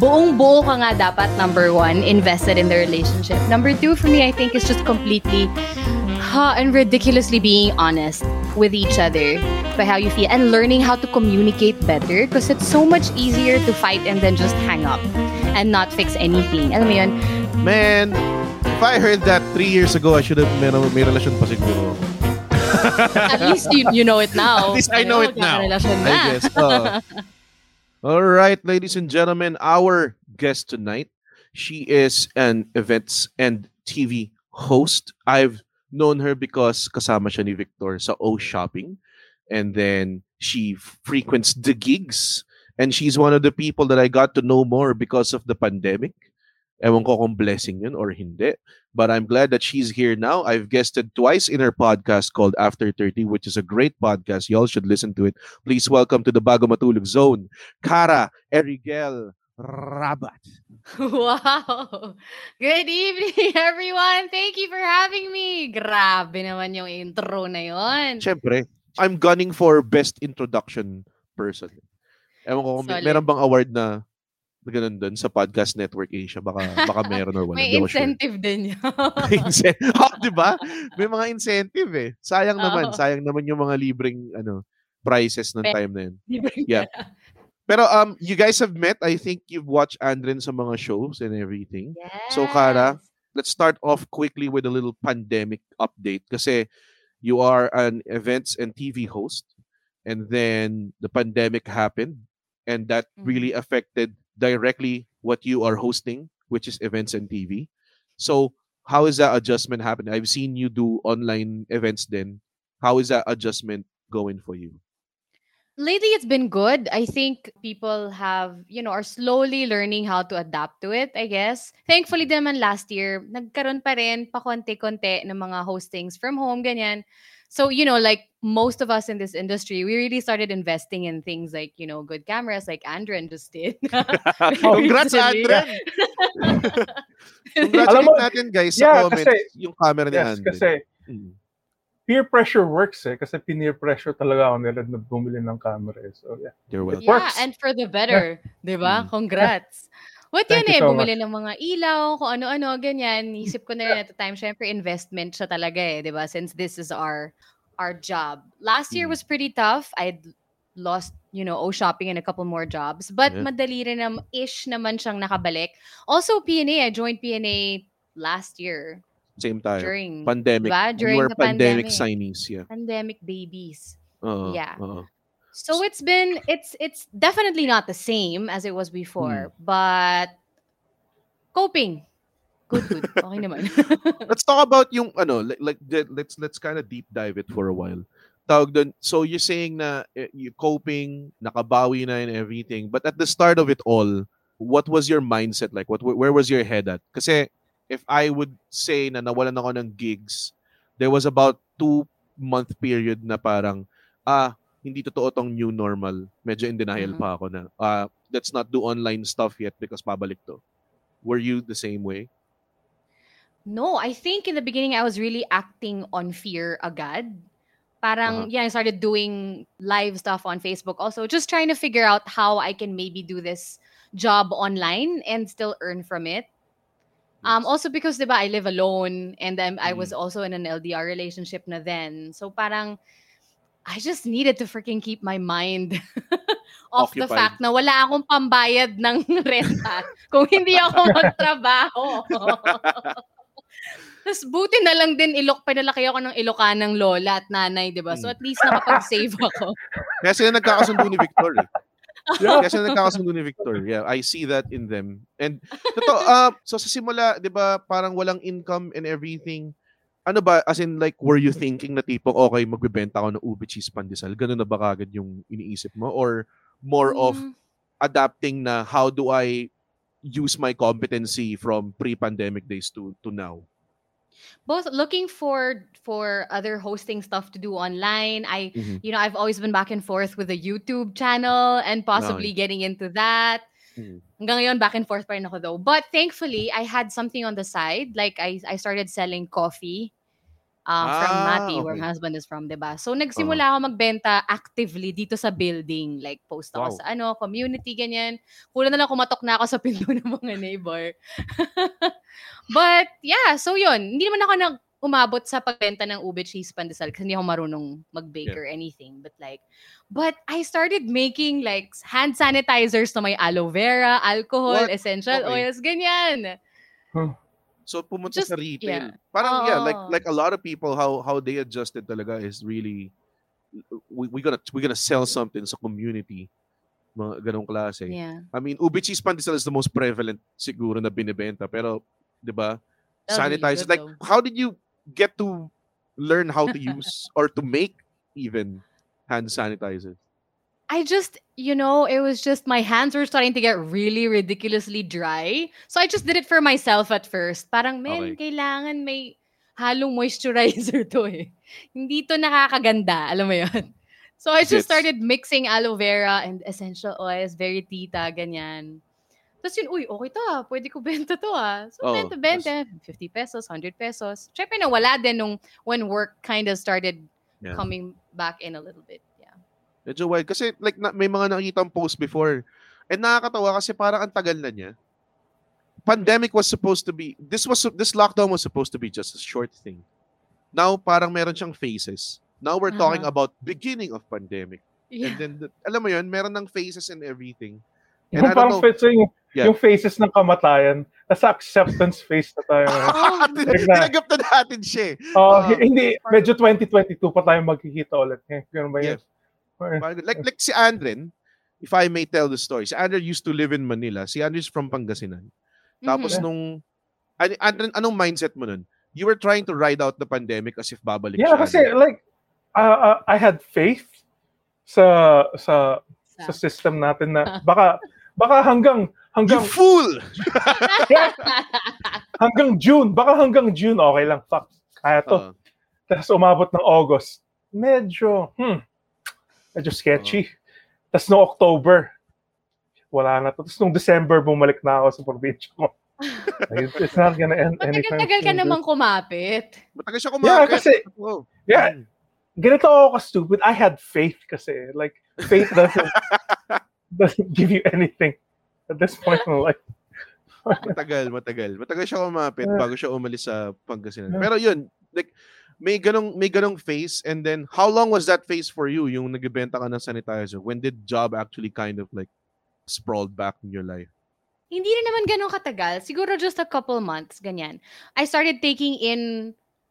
Buong buo ka nga dapat, number one, invested in the relationship. Number two, for me, I think, is just completely ha, and ridiculously being honest with each other by how you feel and learning how to communicate better because it's so much easier to fight and then just hang up and not fix anything. Alam mo yun? Man, if I heard that three years ago, I should have may, may relasyon pa siguro. At least you, you know it now. At least I know it now. I guess. Uh, all right, ladies and gentlemen, our guest tonight, she is an events and TV host. I've known her because kasama siya ni Victor sa O Shopping. And then she frequents the gigs. And she's one of the people that I got to know more because of the pandemic. Ewan ko kung blessing yun or hindi. But I'm glad that she's here now. I've guested twice in her podcast called After 30, which is a great podcast. Y'all should listen to it. Please welcome to the Bago Matulog Zone, Cara Erigel Rabat. Wow! Good evening, everyone! Thank you for having me! Grabe naman yung intro na yon. Siyempre, I'm gunning for best introduction person. Ewan ko Solid. meron bang award na ganun dun sa Podcast Network Asia. Baka, baka meron or wala. May Hindi ako sure. incentive din yun. Incen- oh, di ba? May mga incentive eh. Sayang naman. Oo. Sayang naman yung mga libreng ano prizes ng time na yun. Yeah. Pero um, you guys have met. I think you've watched Andren sa mga shows and everything. So, Cara, let's start off quickly with a little pandemic update kasi you are an events and TV host and then the pandemic happened and that really affected directly what you are hosting which is events and TV. So, how is that adjustment happening? I've seen you do online events then. How is that adjustment going for you? Lately, it's been good. I think people have, you know, are slowly learning how to adapt to it, I guess. Thankfully mm-hmm. naman last year, nagkaroon pa rin pa konti-konti ng mga hostings from home, ganyan. So, you know, like most of us in this industry, we really started investing in things like, you know, good cameras like Andren just did. Congrats, Andren! Alam Congratulate mo- natin guys sa Yeah, comments kasi- yung camera ni Yes, Andren. kasi Mm. peer pressure works eh. Kasi peer pressure talaga ako nila na bumili ng camera eh. So yeah. You're welcome. Yeah, works. and for the better better, 'di ba? Mm. Congrats. What Thank yun eh, so bumili ng mga ilaw, kung ano-ano, ganyan. Isip ko na rin at the time, syempre investment siya talaga eh, 'di ba? Since this is our our job. Last year Mm. was pretty tough. I'd lost, you know, O shopping and a couple more jobs. But Yeah. madali rin nam ish naman siyang nakabalik. Also PNA, I joined PNA last year Same tayo. during pandemic. diba? We During were the pandemic, pandemic. signees. Yeah. pandemic babies. Oo, Yeah. oo. So it's been it's it's definitely not the same as it was before, but coping. Good, good. Okay naman. Let's talk about yung ano, like, like let's let's kind of deep dive it for a while. Tawag dun, so you're saying na eh, you coping, nakabawi na and everything, but at the start of it all, what was your mindset like? What where was your head at? Kasi if I would say na nawalan ako ng gigs, there was about two month period na parang ah hindi totoo tong new normal. Medyo in denial Mhm. pa ako na ah let's not do online stuff yet because pabalik to. Were you the same way? no, I think in the beginning I was really acting on fear agad. Parang, Uh-huh. yeah, I started doing live stuff on Facebook also, just trying to figure out how I can maybe do this job online and still earn from it. Um, also because, diba, I live alone and I'm, I was Mm. also in an LDR relationship na then. So parang, I just needed to freaking keep my mind off the fact na wala akong pambayad ng renta kung hindi ako magtrabaho. Tapos buti na lang din ilok pinalaki ako ng Ilocanang lola at nanay, 'di ba? So Mm. at least nakapag-save ako. Kaya sila nagkakasundo ni Victor. Eh. Yeah. Kaya sila nagkakasundo ni Victor. Yeah, I see that in them. And ito, uh, so sa simula, 'di ba, parang walang income and everything. Ano ba, as in like, were you thinking na tipong, okay, magbebenta ako ng ube cheese pandesal? Ganun na ba kagad yung iniisip mo? Or more of, Mm. adapting na how do I use my competency from pre-pandemic days to to now? both looking for for other hosting stuff to do online. I Mhm. you know, I've always been back and forth with a YouTube channel and possibly getting into that. Mhm. Hanggang ngayon, back and forth pa rin ako though. But thankfully, I had something on the side. Like, I, I started selling coffee um, from Ah, Mati, where okay. my husband is from, diba? So, nagsimula ako magbenta actively dito sa building. Like, post ako Wow. sa ano, community, ganyan. Kulang na lang kumatok na ako sa pinto ng mga neighbor. But, yeah. So, yun. Hindi naman ako nag umabot sa pagbenta ng ube cheese pandesal kasi hindi ako marunong mag-bake Yeah. or anything. But like, but I started making like hand sanitizers na may aloe vera, alcohol, What? essential Okay. oils, ganyan. So pumunta Just- sa retail. yeah. Parang yeah, like like a lot of people how how they adjusted talaga is really we we gonna we gonna sell something sa community mga ganong klase. Yeah. I mean, ube cheese pandesal is the most prevalent siguro na binebenta pero 'di ba? Oh, Was really like though. how did you get to learn how to use or to make even hand sanitizer? I just, you know, it was just my hands were starting to get really ridiculously dry. So I just did it for myself at first. Parang, men, kailangan may halong moisturizer to eh. Hindi to nakakaganda, alam mo yun. So I just Gets. started mixing aloe vera and essential oils, very tita, ganyan. Tapos yun, uy, okay to ah. Pwede ko benta to ah. So, Oo, benta, benta. 50 pesos, 100 pesos. Siyempre, nawala din nung when work kind of started Yeah. coming back in a little bit. Yeah. Medyo wild. Kasi like na, may mga nakita post before. And nakakatawa kasi parang ang tagal na niya. Pandemic was supposed to be this was this lockdown was supposed to be just a short thing. Now parang meron siyang phases. Now we're talking Uh-huh. about beginning of pandemic. Yeah. And then the- alam mo yun, meron ng phases and everything. And Yung I don't parang know. so yung, Yeah. yung faces ng kamatayan, nasa acceptance phase na tayo. Like na- Tinagap na natin siya. Oh, Ah, hindi, medyo 2022 pa tayo magkikita ulit. Eh, Ganun ba yun? Parang- Like, like si Andren, if I may tell the story, si Andren used to live in Manila. Si Andren is from Pangasinan. Tapos Mhm. nung, an, Andren, anong mindset mo nun? You were trying to ride out the pandemic as if babalik Yeah, siya. kasi like, uh, uh, I had faith sa sa sa system natin na baka baka hanggang hanggang... You hanggang fool! hanggang June, baka hanggang June okay lang. Fuck, kaya to. Uh, Tapos umabot ng August. Medyo, hmm, medyo sketchy. Tapos no October, wala na to. Tapos nung December, bumalik na ako sa probinsya ko. It's not gonna end anytime Matagal-tagal ka namang kumapit. matagal siya Yeah, kumakit. kasi- Oh. Yeah, ganito ako ka-stupid. I had faith kasi. Like, faith doesn't, doesn't give you anything at this point in life. Matagal, matagal. Matagal siya kumapit Yeah. bago siya umalis sa Pangasinan. Yeah. Pero yun, like, may ganong, may ganong phase and then how long was that phase for you yung nagbebenta ka ng sanitizer? When did job actually kind of like sprawled back in your life? Hindi na naman ganun katagal. Siguro just a couple months, ganyan. I started taking in...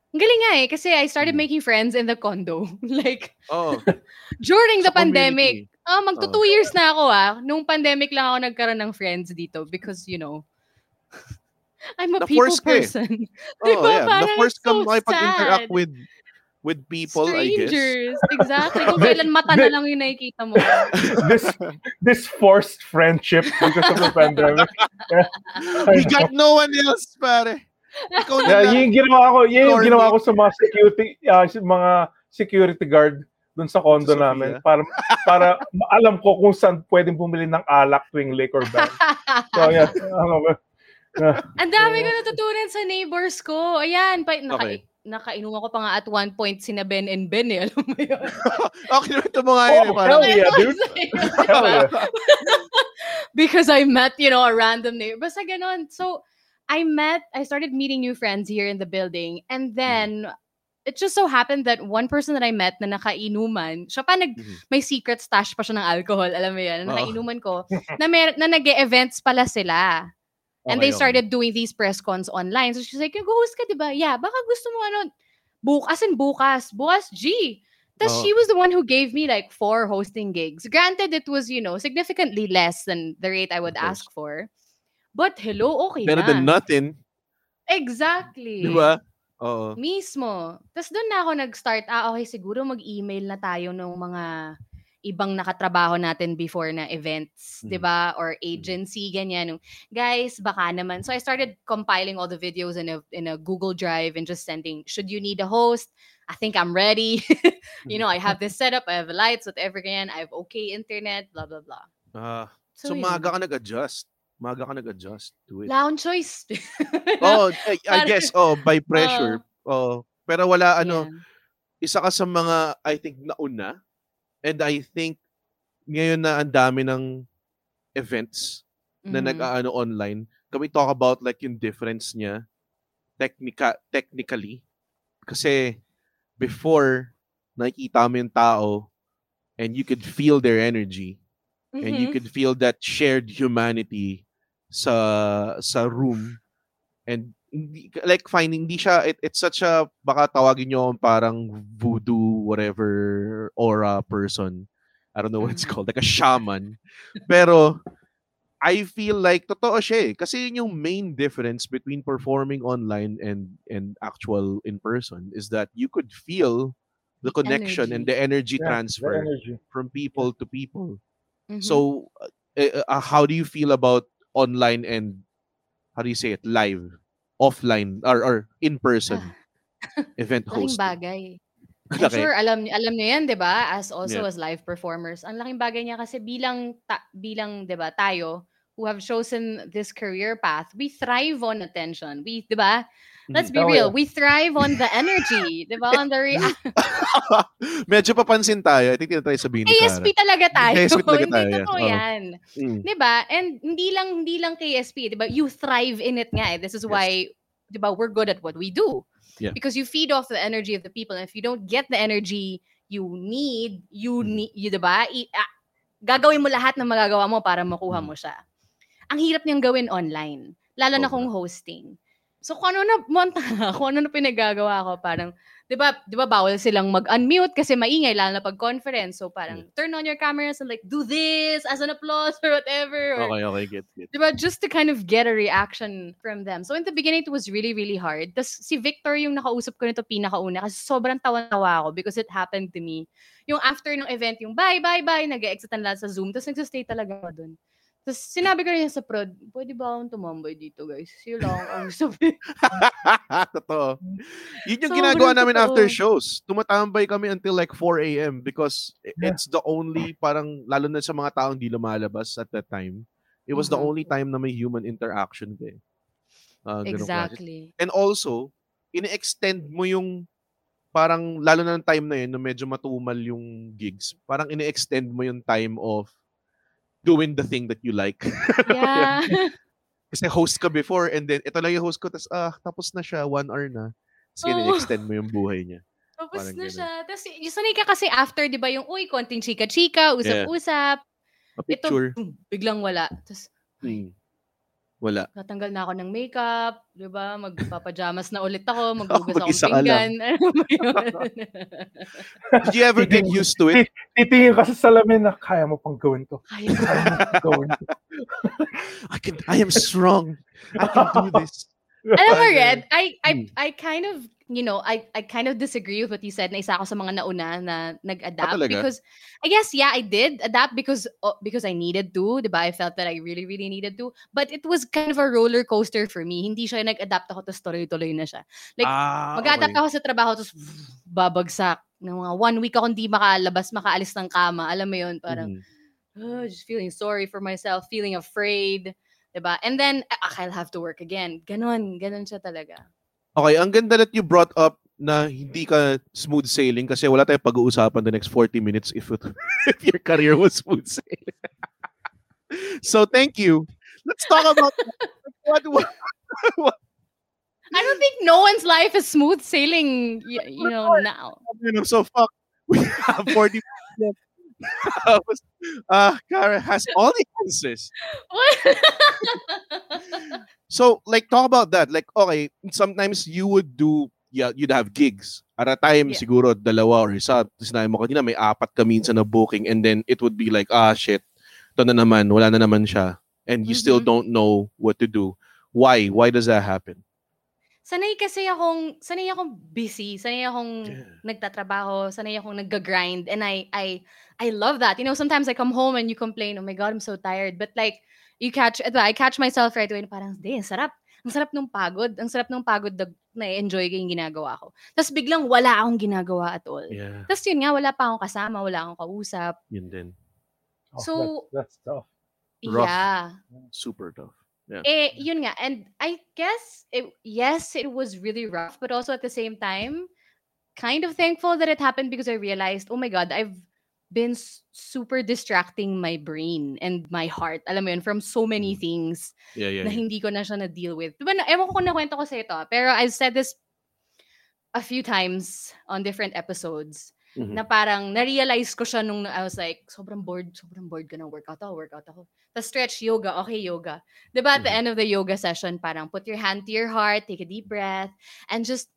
Ang galing nga eh, kasi I started Mm. making friends in the condo. like, Oh, during the pandemic. community. Ah, magto Oo. two years na ako ah. Nung pandemic lang ako nagkaroon ng friends dito because, you know, I'm a people Na-force eh. person. Oh, Diba? yeah. Parang The first it's ka so makipag-interact with with people, I guess. Strangers. Exactly. Kung kailan mata na lang yung nakikita mo. this this forced friendship because of the pandemic. We got no one else, pare. Ikaw na Yeah, lang. yung ginawa ko, yun yung ginawa ko sa mga security, sa mga security guard dun sa condo Sofia. namin para para alam ko kung saan pwedeng bumili ng alak tuwing liquor ban. So yeah, ano ba? Ang dami ko natutunan sa neighbors ko. Ayan, pa, naka, Okay. nakainom ako pa nga at one point sina Ben and Ben eh. Alam mo yun? Okay, ito mo nga yun. eh, Oh, parang, hell yeah, dude. Hell yeah. because I met, you know, a random neighbor. Basta ganon. So, I met, I started meeting new friends here in the building. And then, it just so happened that one person that I met na nakainuman, siya pa nag, Mhm. may secret stash pa siya ng alcohol, alam mo yan, Oo. nakainuman ko, na, mer- na nag-events pala sila. And Okay, they okay. started doing these press cons online. So she's like, go-host ka, di ba? Yeah, baka gusto mo ano, bukas and bukas. Bukas, G. Tapos Oo. she was the one who gave me like four hosting gigs. Granted, it was, you know, significantly less than the rate I would ask for. But hello, okay Better na. than nothing. Exactly. Di ba? Oo. Mismo. Tapos doon na ako nag-start, ah, okay, siguro mag-email na tayo ng mga ibang nakatrabaho natin before na events, Mhm. 'di ba? Or agency ganyan. Guys, baka naman. So I started compiling all the videos in a in a Google Drive and just sending, should you need a host? I think I'm ready. you know, I have this setup, I have lights, whatever ganyan. I have okay internet, blah blah blah. Ah, so, yun. maaga ka nag-adjust. Maaga ka nag-adjust to it. Akong choice. oh, I, I Parang- guess oh by pressure. Oh, pero wala ano, Yeah. isa ka sa mga I think nauna and I think ngayon na ang dami ng events na Mhm. nag-aano online. Can we talk about like yung difference niya technica technically? Kasi before nakikita mo yung tao and you could feel their energy and you Mhm. could feel that shared humanity sa sa room and hindi, like fine hindi siya it, it's such a baka tawagin nyo akong parang voodoo whatever aura person I don't know what it's Mhm. called like a shaman pero I feel like totoo siya eh. Kasi yun yung main difference between performing online and and actual in person is that you could feel the The connection and the energy Yeah, the transfer energy. from people to people. Mhm. So, uh, uh, how do you feel about online and how do you say it live, offline or or in person event Ah. Laking bagay. I'm sure alam alam niyo 'yan, 'di ba? As also Yeah. as live performers. Ang laking bagay niya kasi bilang ta- bilang 'di ba, tayo who have chosen this career path, we thrive on attention. We 'di ba? Let's be Oh, real. yeah. We thrive on the energy, 'di ba? On the re- Medyo papansin tayo. I think tinatry sabihin ni KSP Kara. talaga tayo. KSP talaga hindi tayo, yeah. totoo Oo. 'yan. Mm. 'Di ba? And hindi lang hindi lang KSP, 'di ba? You thrive in it nga. eh. This is Yes. why 'di ba, we're good at what we do. Yeah. Because you feed off the energy of the people and if you don't get the energy you need, you Mm. need, you 'di ba? I- ah, gagawin mo lahat ng magagawa mo para makuha Mm. mo siya. Ang hirap niyang gawin online, lalo na kung hosting. So kung ano na monta, kung ano na pinagagawa ko, parang 'di ba, 'di ba bawal silang mag-unmute kasi maingay lalo na pag conference. So parang turn on your cameras and like do this as an applause or whatever or Okay, okay, get, get. Diba? Just to kind of get a reaction from them. So in the beginning, it was really, really hard. Tapos si Victor yung nakausap ko nito pinakauna kasi sobrang tawa-tawa ako because it happened to me. Yung after ng event, yung bye, bye, bye, nag-exitan lahat sa Zoom. Tapos nagsistay talaga ako dun. Tapos sinabi ko rin sa prod, pwede ba akong tumambay dito, guys? Sila lang ang sabi. Totoo. Yun yung Sobrang ginagawa namin totoo. after shows. Tumatambay kami until like 4 a.m. because Yeah. it's the only parang lalo na sa mga taong di lumalabas at that time. It was the Mhm. only time na may human interaction ka eh. Ganun klase. exactly. And also, ini-extend mo yung parang lalo na ng time na yun na medyo matumal yung gigs. Parang ini-extend mo yung time of doing the thing that you like. Yeah. Kasi host ka before and then ito lang yung host ko tapos ah tapos na siya one hour na. Tapos Oo. ini-extend mo yung buhay niya. Tapos Parang na ganun. siya. Tapos yung sanay ka kasi after, di ba, yung uy, konting chika-chika, usap-usap. A Ito, picture. boom, biglang wala. Tapos, Hmm. Wala. Natanggal na ako ng makeup, 'di ba? Magpapajamas na ulit ako, maghugas ako ng mag-isa ka lang. pinggan. Ano ba? Did you ever get used to it? Titingin ka sa salamin na kaya mo pang gawin to. Kaya mo pang gawin to. I can I am strong. I can do this. Alam mo, Parang Red, I, I, Hmm. I kind of, you know, I, I kind of disagree with what you said na isa ako sa mga nauna na nag-adapt. Ah, because, I guess, yeah, I did adapt because oh, because I needed to, di ba? I felt that I really, really needed to. But it was kind of a roller coaster for me. Hindi siya nag-adapt ako, tapos tuloy-tuloy na siya. Like, ah, Mag-adapt okay. ako sa trabaho, tapos babagsak. Ng mga one week ako hindi makalabas, makaalis ng kama. Alam mo yun, parang, Mhm. oh, just feeling sorry for myself, feeling afraid. Diba? And then, ah, I'll have to work again. Ganon, ganon siya talaga. Okay, ang ganda that you brought up na hindi ka smooth sailing kasi wala tayong pag-uusapan the next 40 minutes if it, if your career was smooth sailing. so thank you. Let's talk about what, what I don't think no one's life is smooth sailing, y- you know, now. you know, so fuck. We have 40 minutes. uh, Kara has all the answers. So, like, talk about that. Like, okay, sometimes you would do, yeah, you'd have gigs. At a time, Yeah. siguro, dalawa or isa. Sinabi mo kanina, may apat ka minsan na booking and then it would be like, ah, shit, ito na naman, wala na naman siya. And you still Mhm. don't know what to do. Why? Why does that happen? sanay kasi akong, sanay akong busy, sanay akong nagtatrabaho, sanay akong nag-grind, and I, I, I love that. You know, sometimes I come home and you complain, oh my God, I'm so tired. But like, you catch, I catch myself right away, na parang, di, ang sarap. Ang sarap nung pagod. Ang sarap nung pagod na na-enjoy ko yung ginagawa ko. Tapos biglang wala akong ginagawa at all. Yeah, Tapos yun nga, wala pa akong kasama, wala akong kausap. yun din. Oh, So- that's, that's tough. Rough. Yeah. Super tough. Eh, yun nga. And I guess, it, yes, it was really rough, but also at the same time, kind of thankful that it happened because I realized, oh my God, I've been super distracting my brain and my heart, alam mo yun, from so many Mm. things Yeah, yeah. na yeah. hindi ko na siya na-deal with. Diba, ewan ko kung nakwento ko sa ito, pero I've said this a few times on different episodes Mhm. na parang na-realize ko siya nung I was like, sobrang bored, sobrang bored ka ng workout ako, workout ako. Tapos stretch yoga, okay yoga. Diba at the Mhm. end of the yoga session, parang put your hand to your heart, take a deep breath, and just,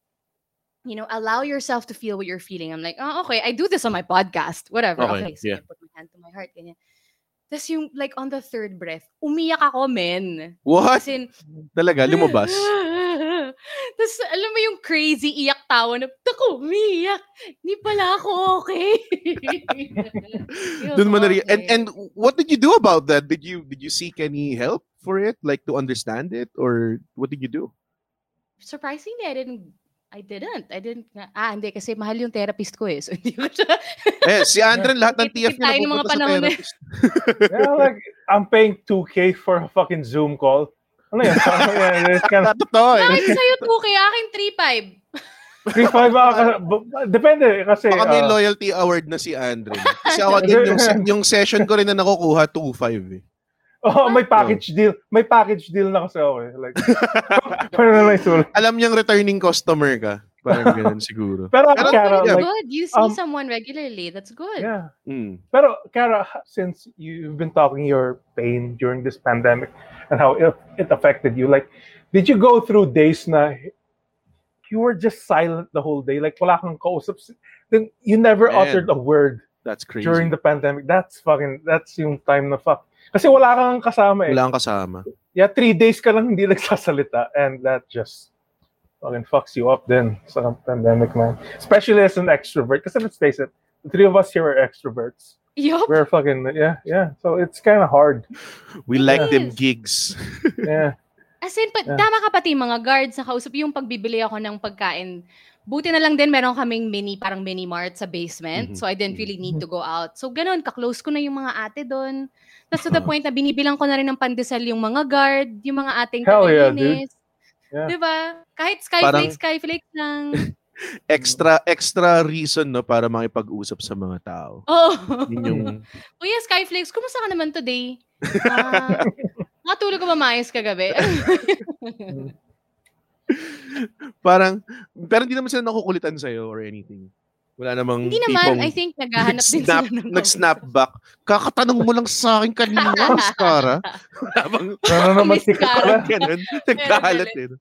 you know, allow yourself to feel what you're feeling. I'm like, oh, okay, I do this on my podcast, whatever. Okay, Okay, so yeah. I put my hand to my heart, ganyan. Tapos yung, like, on the third breath, umiyak ako, men. What? As in, Talaga, lumabas? Tapos, alam mo yung crazy iyak tawa na, Tako, umiiyak. Hindi pala ako okay. Doon mo na and and what did you do about that? Did you did you seek any help for it, like to understand it, or what did you do? Surprisingly, I didn't I didn't. I didn't. nga- Ah, hindi. Kasi mahal yung therapist ko eh. So, hindi ko siya. Eh, si Andren, lahat ng TF niya napupunta sa therapist. Yeah, like, I'm paying 2K for a fucking Zoom call. Ano yan? yeah, it's kind of, Totoo eh. Bakit sa'yo 2K? Akin 3.5. 3.5 ako. Depende kasi. Baka may uh, loyalty award na si Andren. Kasi ako din, yung, yung session ko rin na nakukuha, 2.5 eh. Oh, may package deal. May package deal na kasi ako eh. Like, paano na lang isulat? Alam niyang returning customer ka. Parang ganun siguro. Pero, Pero, Kara, yeah, like, good. You see um, someone regularly. That's good. yeah. Mm. Pero, Kara, since you've been talking your pain during this pandemic and how it, it affected you, like, did you go through days na you were just silent the whole day? Like, wala kang kausap. Then you never Man. uttered a word That's crazy. during the pandemic. That's fucking, that's yung time na fuck. Kasi wala kang kasama eh. Wala kang kasama. Yeah, three days ka lang hindi nagsasalita and that just fucking fucks you up then sa pandemic, man. Especially as an extrovert. Kasi let's face it, the three of us here are extroverts. Yup. We're fucking, yeah, yeah. So it's kind of hard. We like them Yes. gigs. Yeah. As in, pa- Yeah. tama ka pati mga guards na kausap yung pagbibili ako ng pagkain. Buti na lang din meron kaming mini, parang mini mart sa basement. Mhm. So I didn't really need to go out. So ganun, kaklose ko na yung mga ate doon. Tapos to the point na binibilang ko na rin ng pandesal yung mga guard, yung mga ating Hell yeah, tagalinis. Yeah. Diba? Kahit Parang- skyflakes, skyflakes lang. Extra extra reason no para makipag-usap sa mga tao. Oo. Yun yung Kuya Skyflakes, kumusta ka naman today? Ah, nakatulog ka ba maayos kagabi? parang pero hindi naman sila nakukulitan sa or anything. Wala namang Hindi naman, tipong I think naghahanap din sila ng nag-snap back. Kakatanong mo lang sa akin kanina, Skara. Wala bang Ano naman Cara. pala. ganun. Nagkahalat din.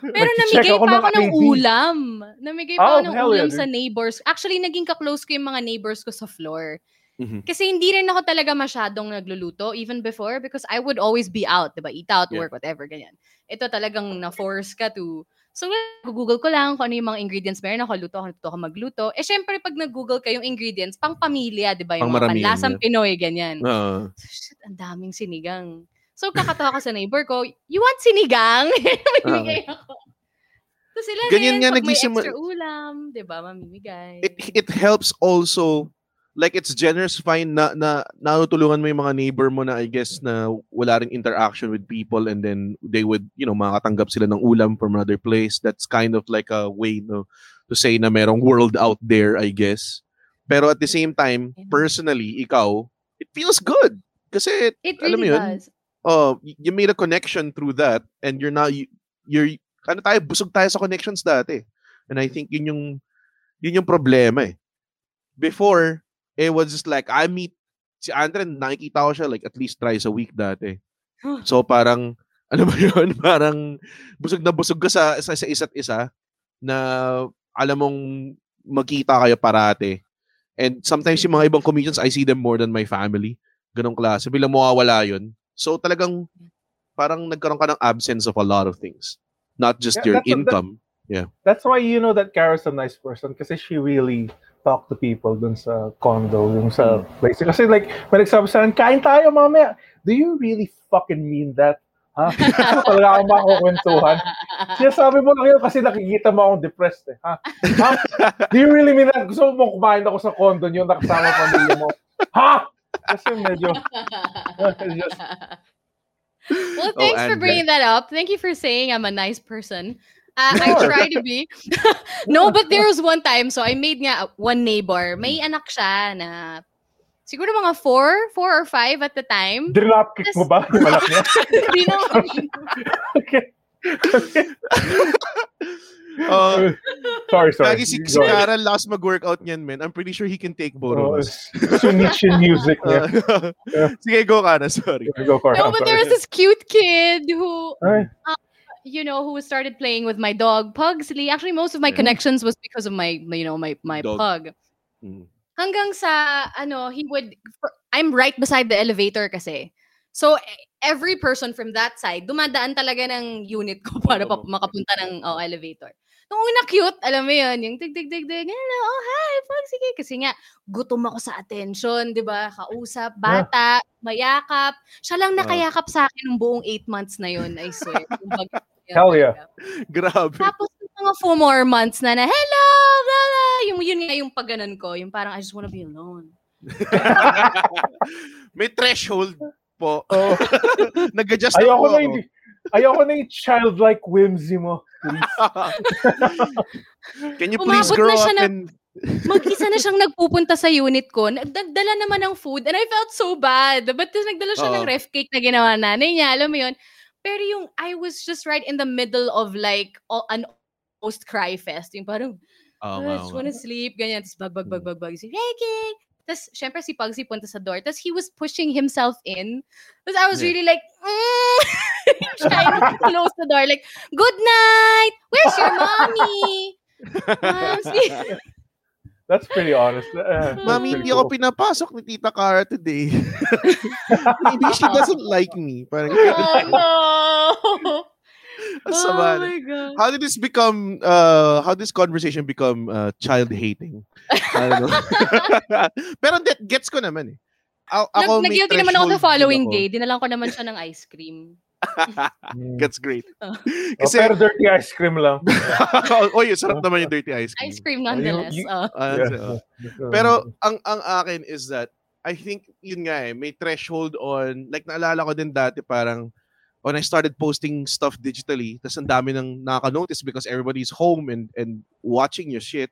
Pero namigay ako pa ng ako ng ulam. Namigay pa Oh, ako ng ulam sa neighbors. Actually, naging kaklose ko yung mga neighbors ko sa floor. Mhm. Kasi hindi rin ako talaga masyadong nagluluto even before because I would always be out, diba? Eat out, Yeah. work, whatever, ganyan. Ito talagang na-force ka to So, Google ko lang kung ano yung mga ingredients meron ako, luto ako, natuto ako magluto. Eh, syempre, pag nag-Google ka yung ingredients, pang pamilya, di ba? Yung mga Pangmaramihan, panlasang. Pinoy, ganyan. Oo. Shit, ang daming sinigang. So, kakatawa ko sa neighbor ko, you want sinigang? Mamimigay ako. So, sila Ganyan rin, nga pag may extra ulam, di ba, mamimigay. it it helps also like it's generous fine na na natutulungan mo yung mga neighbor mo na I guess na wala ring interaction with people and then they would you know makakatanggap sila ng ulam from another place. That's kind of like a way no to say na merong world out there I guess. Pero at the same time personally ikaw it feels good. Kasi It alam mo yun? does. oh you made a connection through that and you're not you, you're ano tayo busog tayo sa connections dati. And I think yun yung yun yung problema eh. Before it was just like I meet si Andre nakikita ko siya like at least thrice a week dati. So parang ano ba yun? Parang busog na busog ka sa sa, sa isa't isa na alam mong magkita kayo parate. And sometimes yung mga ibang comedians I see them more than my family. Ganong klase. Bilang mawawala yun. So talagang parang nagkaroon ka ng absence of a lot of things. Not just Yeah, your income. a- that- income. That's why you know that Kara's a nice person kasi she really talk to people dun sa condo, yung sa place. Kasi like, may nagsabi sa akin, kain tayo mamaya. Do you really fucking mean that? Ha? Talaga ako makakwentuhan. Sinasabi mo lang yun kasi nakikita mo akong depressed eh. Ha? ha? Do you really mean that? Gusto mo kumain ako sa condo niyo nakasama pamilya mo? Ha? Kasi medyo, just, well, Oh, thanks for bringing that up. Thank you for saying I'm a nice person. Uh, I Sure. try to be. no, but there was one time, so I made nga one neighbor. May anak siya na siguro mga four, four or five at the time. drop kick mo ba yung anak niya? Hindi naman. Okay. Uh, sorry, sorry. lagi si, si Go ahead. Carl last mag-workout niyan, man. I'm pretty sure he can take both Oh, of us. Sunichi music niya. Uh, Sige, go ka na. Sorry. Go for no, but there was this cute kid who, Ay, you know, who started playing with my dog Pugsley. Actually, most of my Mhm. connections was because of my, you know, my my Dog. pug. Mm. hanggang sa ano he would I'm right beside the elevator kasi. So every person from that side dumadaan talaga ng unit ko para pa Oo. makapunta ng oh, elevator. Nung una cute, alam mo yun, yung tig tig tig tig, hello, oh hi, pag sige. Kasi nga, gutom ako sa attention, di ba? Kausap, bata, mayakap. Siya lang Oo. nakayakap sa akin ng buong eight months na yun, I swear. Pag- Hell yeah. Grabe. tapos yung mga four more months na na, hello, blah, blah. Yung, yun nga yung pagganon ko. Yung parang, I just wanna be alone. May threshold po. Oh, Nag-adjust na ayoko na ako. yung, ayoko na yung childlike whimsy mo. Can you please Umabot grow up na- and... Mag-isa na siyang nagpupunta sa unit ko. Nagdala naman ng food and I felt so bad. But tapos nagdala siya ng Oo. ref cake na ginawa nanay niya. Alam mo yun? Pero yung, I was just right in the middle of like, o- an post-cry fest. Yung parang, ah, Oh, I just wanna sleep. Ganyan. Tapos bag, bag, bag, hmm. bag, bag. Si Reggie! Tapos, syempre, si Pugsy punta sa door. Tapos, he was pushing himself in. Tapos, I was Yeah. really like, mm! trying to close the door. Like, good night! Where's your mommy? Mom. That's pretty honest. Uh, that's Mami, pretty hindi ako cool. pinapasok ni Tita Cara today. Maybe she doesn't like me. Parang, Oh, no! Ang Oh my God. How did this become, uh, how did this conversation become uh, child hating? I don't know. Pero that gets ko naman eh. A- ako Nag, may nag-guilty naman ako the threshold din following ako. day. Dinalan ko naman siya ng ice cream. That's great. Oh. Oh, pero dirty ice cream lang. oh, yun, sarap naman yung dirty ice cream. Ice cream nonetheless. you- oh. Ah, Yeah. so, Pero ang ang akin is that I think yun nga eh, may threshold on like naalala ko din dati parang when I started posting stuff digitally, tas ang dami nang nakaka-notice because everybody's home and and watching your shit.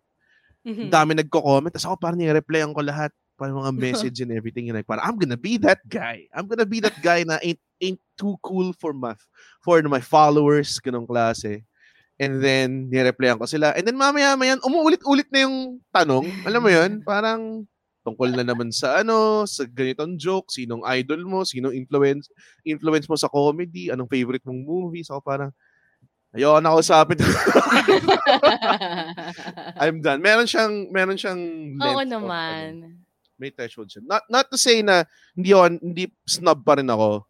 Mhm. dami nagko-comment, tas ako parang ni-replyan ko lahat parang mga message and everything and like parang I'm gonna be that guy. I'm gonna be that guy na ain't ain't too cool for my for my followers ganong klase. And then, nireplyan ko sila. And then, mamaya-maya, umuulit-ulit na yung tanong. Alam mo yun? Parang, tungkol na naman sa ano, sa ganitong joke, sinong idol mo, sinong influence, influence mo sa comedy, anong favorite mong movie. So, parang, ayoko na kausapin. I'm done. Meron siyang, meron siyang Oo length of, ano, naman. may threshold siya. Not, not to say na hindi, ako, hindi snub pa rin ako.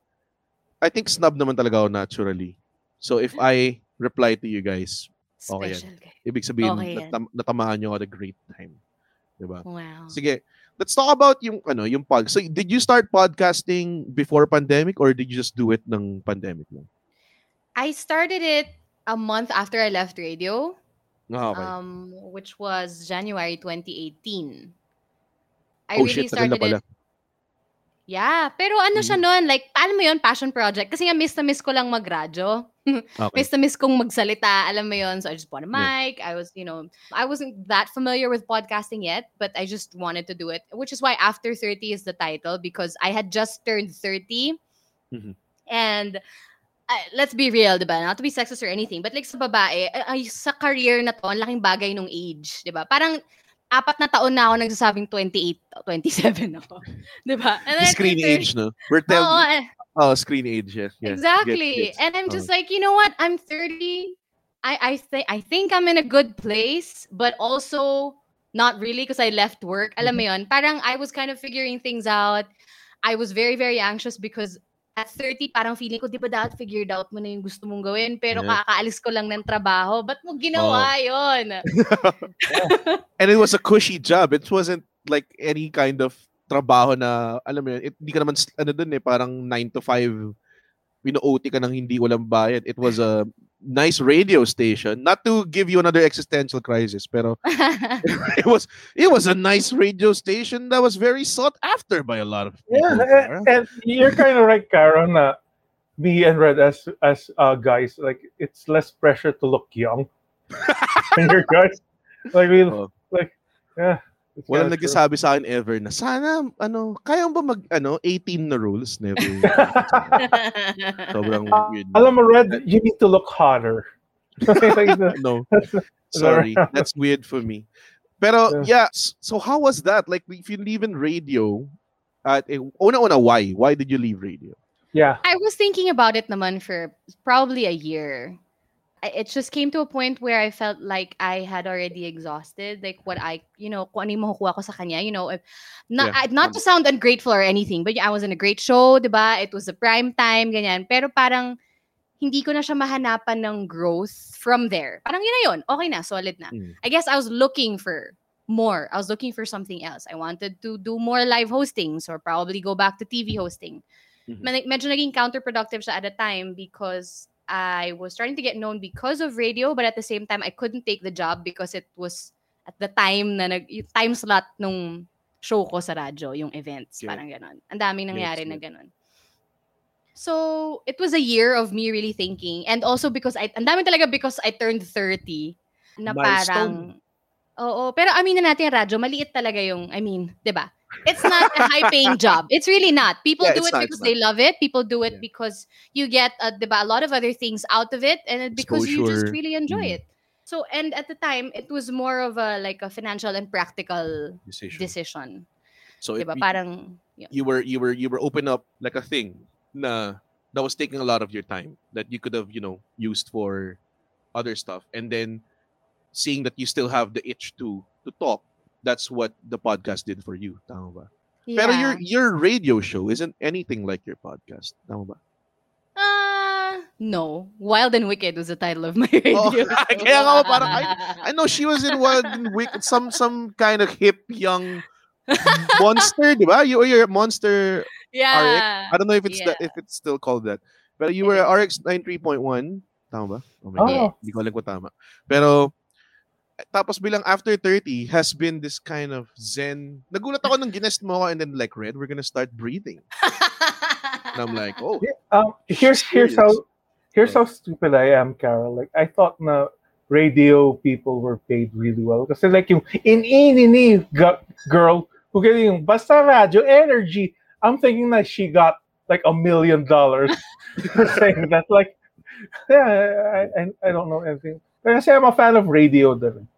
I think snub naman talaga ako naturally. So, if I reply to you guys, Okay yan. Special guy. ibig sabihin, Okay yan. natam- natamaan nyo at a great time. Diba? Wow. Sige, let's talk about yung, ano, yung pod. So, did you start podcasting before pandemic or did you just do it ng pandemic mo? I started it a month after I left radio, Ah, okay. um, which was January 2018. I oh really shit, started it. Yeah, pero ano siya noon, like, paano mo yun, passion project? Kasi nga, miss na miss ko lang magradyo. Okay. Miss na miss kong magsalita, alam mo yun. So I just bought a Yeah. mic. I was, you know, I wasn't that familiar with podcasting yet, but I just wanted to do it, which is why After 30 is the title because I had just turned 30. Mhm. And uh, let's be real, diba? Not to be sexist or anything, but like sa babae, ay, sa career na to, ang laking bagay nung age, diba? Parang apat na taon na ako nagsasabing 28, 27 ako. diba? And then I screen turned 30 age, no? We're telling, Oo, eh. Oh, screen age, yes. yes. Exactly. And I'm Oh. just like, you know what? I'm 30. I I think I think I'm in a good place, but also not really because I left work. Alam mo Mm-hmm. yun, parang I was kind of figuring things out. I was very very anxious because at 30, parang feeling ko, di ba dapat figured out mo na yung gusto mong gawin, pero Yeah. kakaalis ko lang ng trabaho. Ba't mo ginawa yun? And it was a cushy job. It wasn't like any kind of trabaho na, alam mo yun, it, di ka naman, ano dun eh, parang 9 to 5, pino-OT ka ng hindi walang bayad. It was a nice radio station. Not to give you another existential crisis, pero it was it was a nice radio station that was very sought after by a lot of people. Yeah, and, and you're kind of right, Karen. Uh, me and Red as as uh, guys, like it's less pressure to look young. when you're guys, like we, Oh. like yeah. Walang nagsasabi sa akin ever na sana ano, kaya mo ba mag ano 18 na rules never. Sobrang weird. Alam mo, Red, you need to look hotter. No. Sorry. That's weird for me. Pero yeah, s- so how was that? Like if you leave in radio at eh, una-una why? Why did you leave radio? yeah. I was thinking about it naman for probably a year. It just came to a point where I felt like I had already exhausted like what I, you know, kung ano makukuha ko sa kanya, you know, if- not Yeah, I- not to sound ungrateful or anything, but I was in a great show, 'di ba? It was a prime time ganyan, pero parang hindi ko na siya mahanapan ng growth from there. Parang yun na yun. Okay na, solid na. Mm. I guess I was looking for more. I was looking for something else. I wanted to do more live hostings or probably go back to TV hosting. Mhm. Med- medyo naging counterproductive siya at the time because I was starting to get known because of radio, but at the same time, I couldn't take the job because it was at the time na nag, yung time slot nung show ko sa radyo, yung events, Get- parang ganon. Ang daming nangyari Gets na ganon. So, it was a year of me really thinking. And also because I, ang dami talaga because I turned 30 na parang, oo. Pero aminin natin, radyo, maliit talaga yung, I mean, di ba? It's not a high-paying job. It's really not. People Yeah, do it not, because they love it. People do it Yeah. because you get, uh, di ba, a lot of other things out of it and because you just really enjoy Mm. it. So, and at the time, it was more of a, like, a financial and practical Decision. decision. so Di it. Parang, yun. you were you were you were open up like a thing na that was taking a lot of your time that you could have you know used for other stuff and then seeing that you still have the itch to to talk that's what the podcast did for you tama ba Yeah. pero your your radio show isn't anything like your podcast tama ba Ah, no. Wild and Wicked was the title of my Oh, radio. kaya nga ako parang, I know she was in Wild and Wicked some some kind of hip young monster di ba you you're a monster yeah. I don't know if it's that Yeah. if it's still called that. But you were is. RX 93.1. Tama ba? Oh my God. Oh. Hindi ko alam kung tama. Pero tapos bilang after 30 has been this kind of zen. Nagulat ako nung ginest mo and then like, Red, we're gonna start breathing. And I'm like, oh. Um, here's here's how here's how stupid I am, Carol. Like I thought na radio people were paid really well kasi like yung in in in in gu- girl who get yung basta radio energy. I'm thinking that she got like a million dollars for saying that. Like, yeah, I, I I don't know anything. Kasi I'm a fan of radio. Din.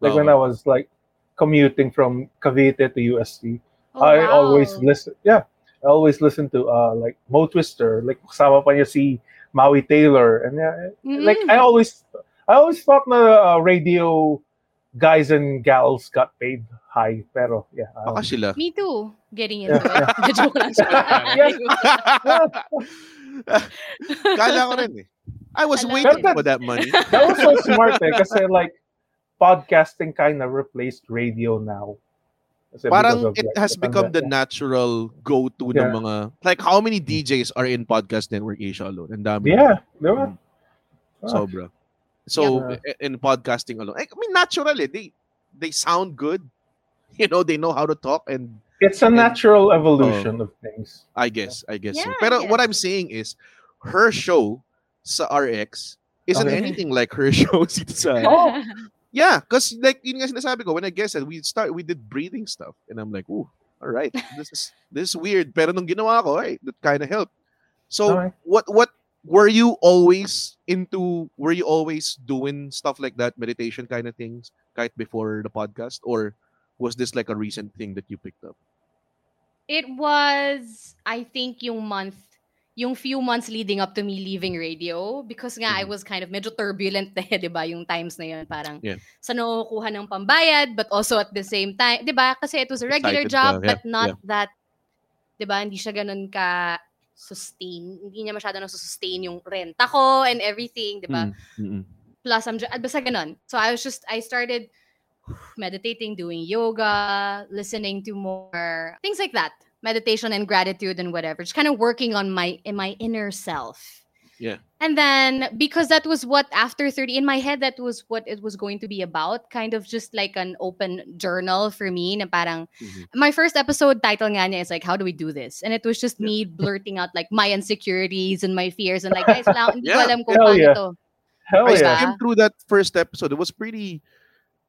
Like when I was like commuting from Cavite to USC. Oh, I always listen. Yeah, I always listen to uh like Mo Twister. Like kasama pa niya si Maui Taylor, and yeah, like Mm. I always, I always thought na uh, radio guys and gals got paid high. Pero yeah, I Baka don't- sila. Me too. Getting into Yeah, it. Joke lang siya. Yeah. Kala ko rin eh. I was Alam waiting ko. for that money. that was so smart eh, kasi like podcasting kind of replaced radio now. Kasi because Parang of, it like, has become the pandemic. natural go-to Yeah. ng mga like how many DJs are in Podcast Network Asia alone? Ang dami. Yeah, di ba? Ah. Sobra. So Yeah. in podcasting alone, I mean naturally they they sound good. You know, they know how to talk and It's a And- natural evolution of things. I guess, I guess. so. Yeah, what. I'm saying is her show sa RX isn't Okay. anything like her show dito sa Oh. Yeah, because like yun nga sinasabi ko when I guessed it, we start we did breathing stuff and I'm like, "Ooh, all right. This is this is weird." Pero nung ginawa ko, ay, that kind of helped. So Okay. what what were you always into were you always doing stuff like that meditation kind of things kahit before the podcast or was this like a recent thing that you picked up It was, I think, yung month, yung few months leading up to me leaving radio because nga I Mhm. was kind of medyo turbulent na, 'di ba, yung times na yun parang Yeah. sa nakukuha ng pambayad but also at the same time, time, 'di ba? Kasi it was a regular Excited job ka, yeah, but not that 'di ba, hindi siya ganun ka sustain, hindi niya masyado na-sustain yung renta ko and everything, di ba? Mm, mm, mm. Plus, I'm just, basta ganun. So I was just, I started meditating, doing yoga, listening to more things like that, meditation and gratitude and whatever. Just kind of working on my in my inner self. Yeah. And then because that was what after 30 in my head that was what it was going to be about, kind of just like an open journal for me na parang Mhm. my first episode title nga niya is like how do we do this? And it was just Yeah. me blurting out like my insecurities and my fears and like guys, wala, hindi ko Yeah. alam kung Hell paano yeah. to. Hell I yeah. skimmed through that first episode. It was pretty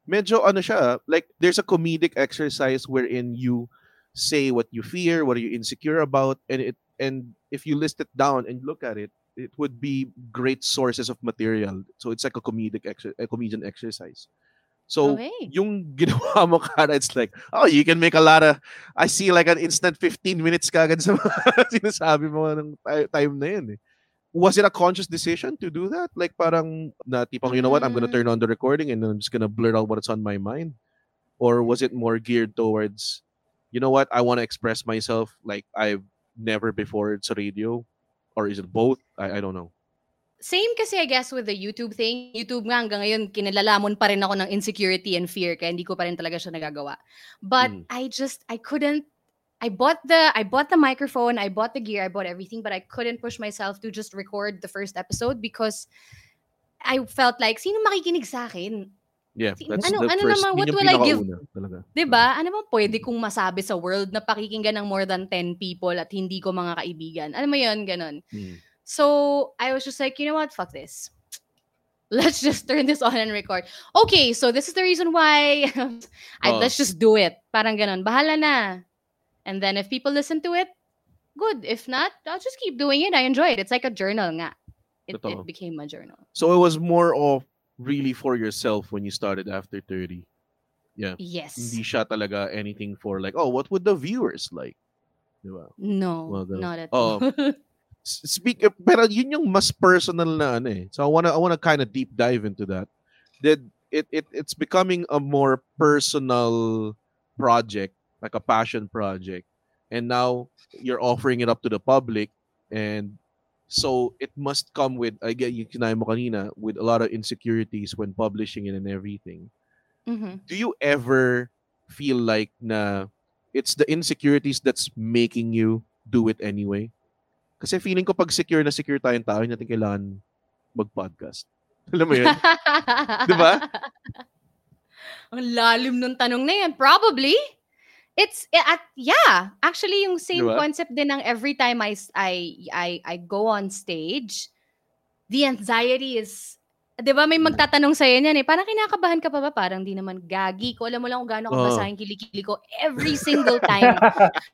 medyo ano siya, like there's a comedic exercise wherein you say what you fear, what are you insecure about, and it and if you list it down and look at it, it would be great sources of material. So it's like a comedic exer- a comedian exercise. So Okay. yung ginawa mo kada, it's like, oh, you can make a lot of, I see like an instant 15 minutes kagad sa sinasabi mo ng ti- time na yun eh. Was it a conscious decision to do that? Like parang na tipong, you know what, I'm gonna Mm. turn on the recording and then I'm just gonna blurt out what's on my mind? Or was it more geared towards, you know what, I want to express myself like I've never before sa radio? Or is it both? I, I don't know. Same kasi I guess with the YouTube thing. YouTube nga hanggang ngayon, kinalalamon pa rin ako ng insecurity and fear kaya hindi ko pa rin talaga siya nagagawa. But Mm. I just, I couldn't, I bought the, I bought the microphone, I bought the gear, I bought everything, but I couldn't push myself to just record the first episode because I felt like, sino makikinig sa akin? Yeah, that's ano- the ano first, naman, what yung will I give? talaga. 'Di ba? Ano bang pwede kong masabi sa world na pakikinggan ng more than 10 people at hindi ko mga kaibigan? Ano mo 'yun, ganun. Mm. So I was just like, you know what? Fuck this. Let's just turn this on and record. Okay, so this is the reason why. I, Oh. Let's just do it. Parang ganun. Bahala na. And then if people listen to it, good. If not, I'll just keep doing it. I enjoy it. It's like a journal nga. It, it became a journal. So it was more of really for yourself when you started after 30. Yeah. Yes. Hindi siya talaga anything for like, oh, what would the viewers like? Di ba? No, Well, ganun. not at Oh. all. Speak, eh, pero yun yung mas personal na ano eh. So I wanna, I wanna kind of deep dive into that. That it, it, it's becoming a more personal project, like a passion project. And now you're offering it up to the public and so it must come with I get yung kinain mo kanina with a lot of insecurities when publishing it and everything. Mhm. do you ever feel like na it's the insecurities that's making you do it anyway? Kasi feeling ko pag secure na secure tayong tao, natin kailangan mag-podcast. Alam mo yun? Di ba? Ang lalim nung tanong na yan. Probably. It's, eh, at, yeah. Actually, yung same Di ba? concept din ng every time i i i go on stage, the anxiety is, di ba may magtatanong sa'yo niyan eh, parang kinakabahan ka pa ba? Parang di naman gagi ko. Alam mo lang kung gaano Oo. kabasa yung kilikili ko every single time.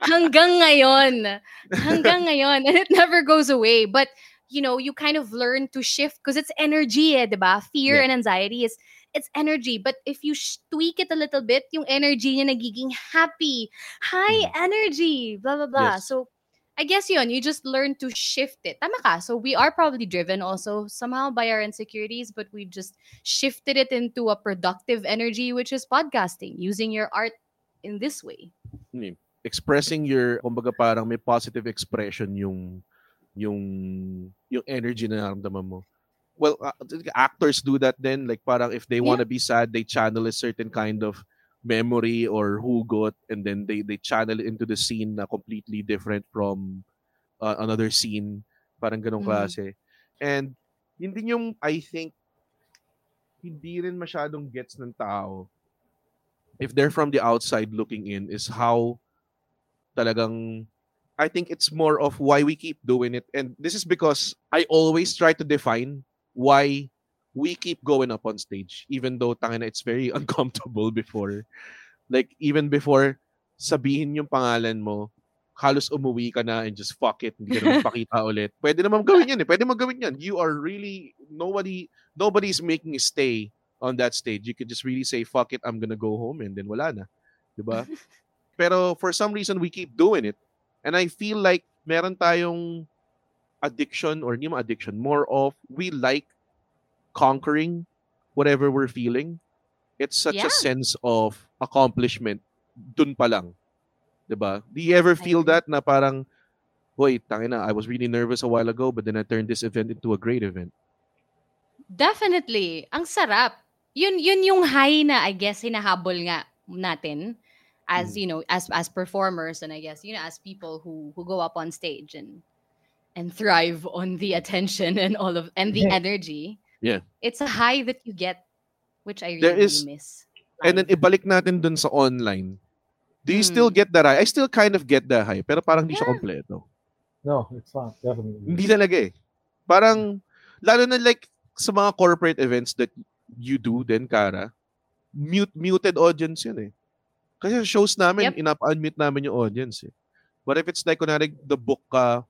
hanggang ngayon. Hanggang ngayon. And it never goes away. But, you know, you kind of learn to shift because it's energy eh, di ba? Fear Yeah. and anxiety is, it's energy. But if you sh- tweak it a little bit, yung energy niya nagiging happy, high mm. energy, blah, blah, blah. Yes. So, I guess yun, you just learn to shift it. Tama ka. So, we are probably driven also somehow by our insecurities, but we've just shifted it into a productive energy, which is podcasting, using your art in this way. Expressing your, kumbaga parang may positive expression yung yung yung energy na naramdaman mo. Well, uh, actors do that then. Like parang if they want to be sad, they channel a certain kind of memory or hugot and then they they channel it into the scene na completely different from uh, another scene. Parang ganong Mhm. klase. And yun din yung I think hindi rin masyadong gets ng tao if they're from the outside looking in is how talagang I think it's more of why we keep doing it. And this is because I always try to define why we keep going up on stage even though tangina it's very uncomfortable before. Like even before sabihin yung pangalan mo, halos umuwi ka na and just fuck it, hindi ka na magpakita ulit. Pwede naman gawin yan eh. Pwede mo gawin yan. You are really, nobody, nobody's making a stay on that stage. You could just really say, fuck it, I'm gonna go home and then wala na. Diba? Pero for some reason, we keep doing it. And I feel like meron tayong addiction or hindi mo addiction, more of we like conquering whatever we're feeling. It's such a sense of accomplishment dun pa lang. 'Di ba? Do you ever feel that na parang Wait, tangina, I was really nervous a while ago, but then I turned this event into a great event. Definitely. Ang sarap. Yun yun yung high na I guess hinahabol nga natin as Mhm. you know as as performers and I guess you know as people who who go up on stage and and thrive on the attention and all of and the Yeah. energy. Yeah. It's a high that you get which I really, There is- miss. And then ibalik natin dun sa online. Do you still Mm. get that high? I still kind of get the high, pero parang hindi siya Yeah. kompleto. No, it's not. Definitely. Hindi talaga eh. Parang, lalo na like sa mga corporate events that you do then, Kara, mute, muted audience yun eh. Kasi sa shows namin, Yep. inap-unmute namin yung audience eh. But if it's like, kunwari, the book ka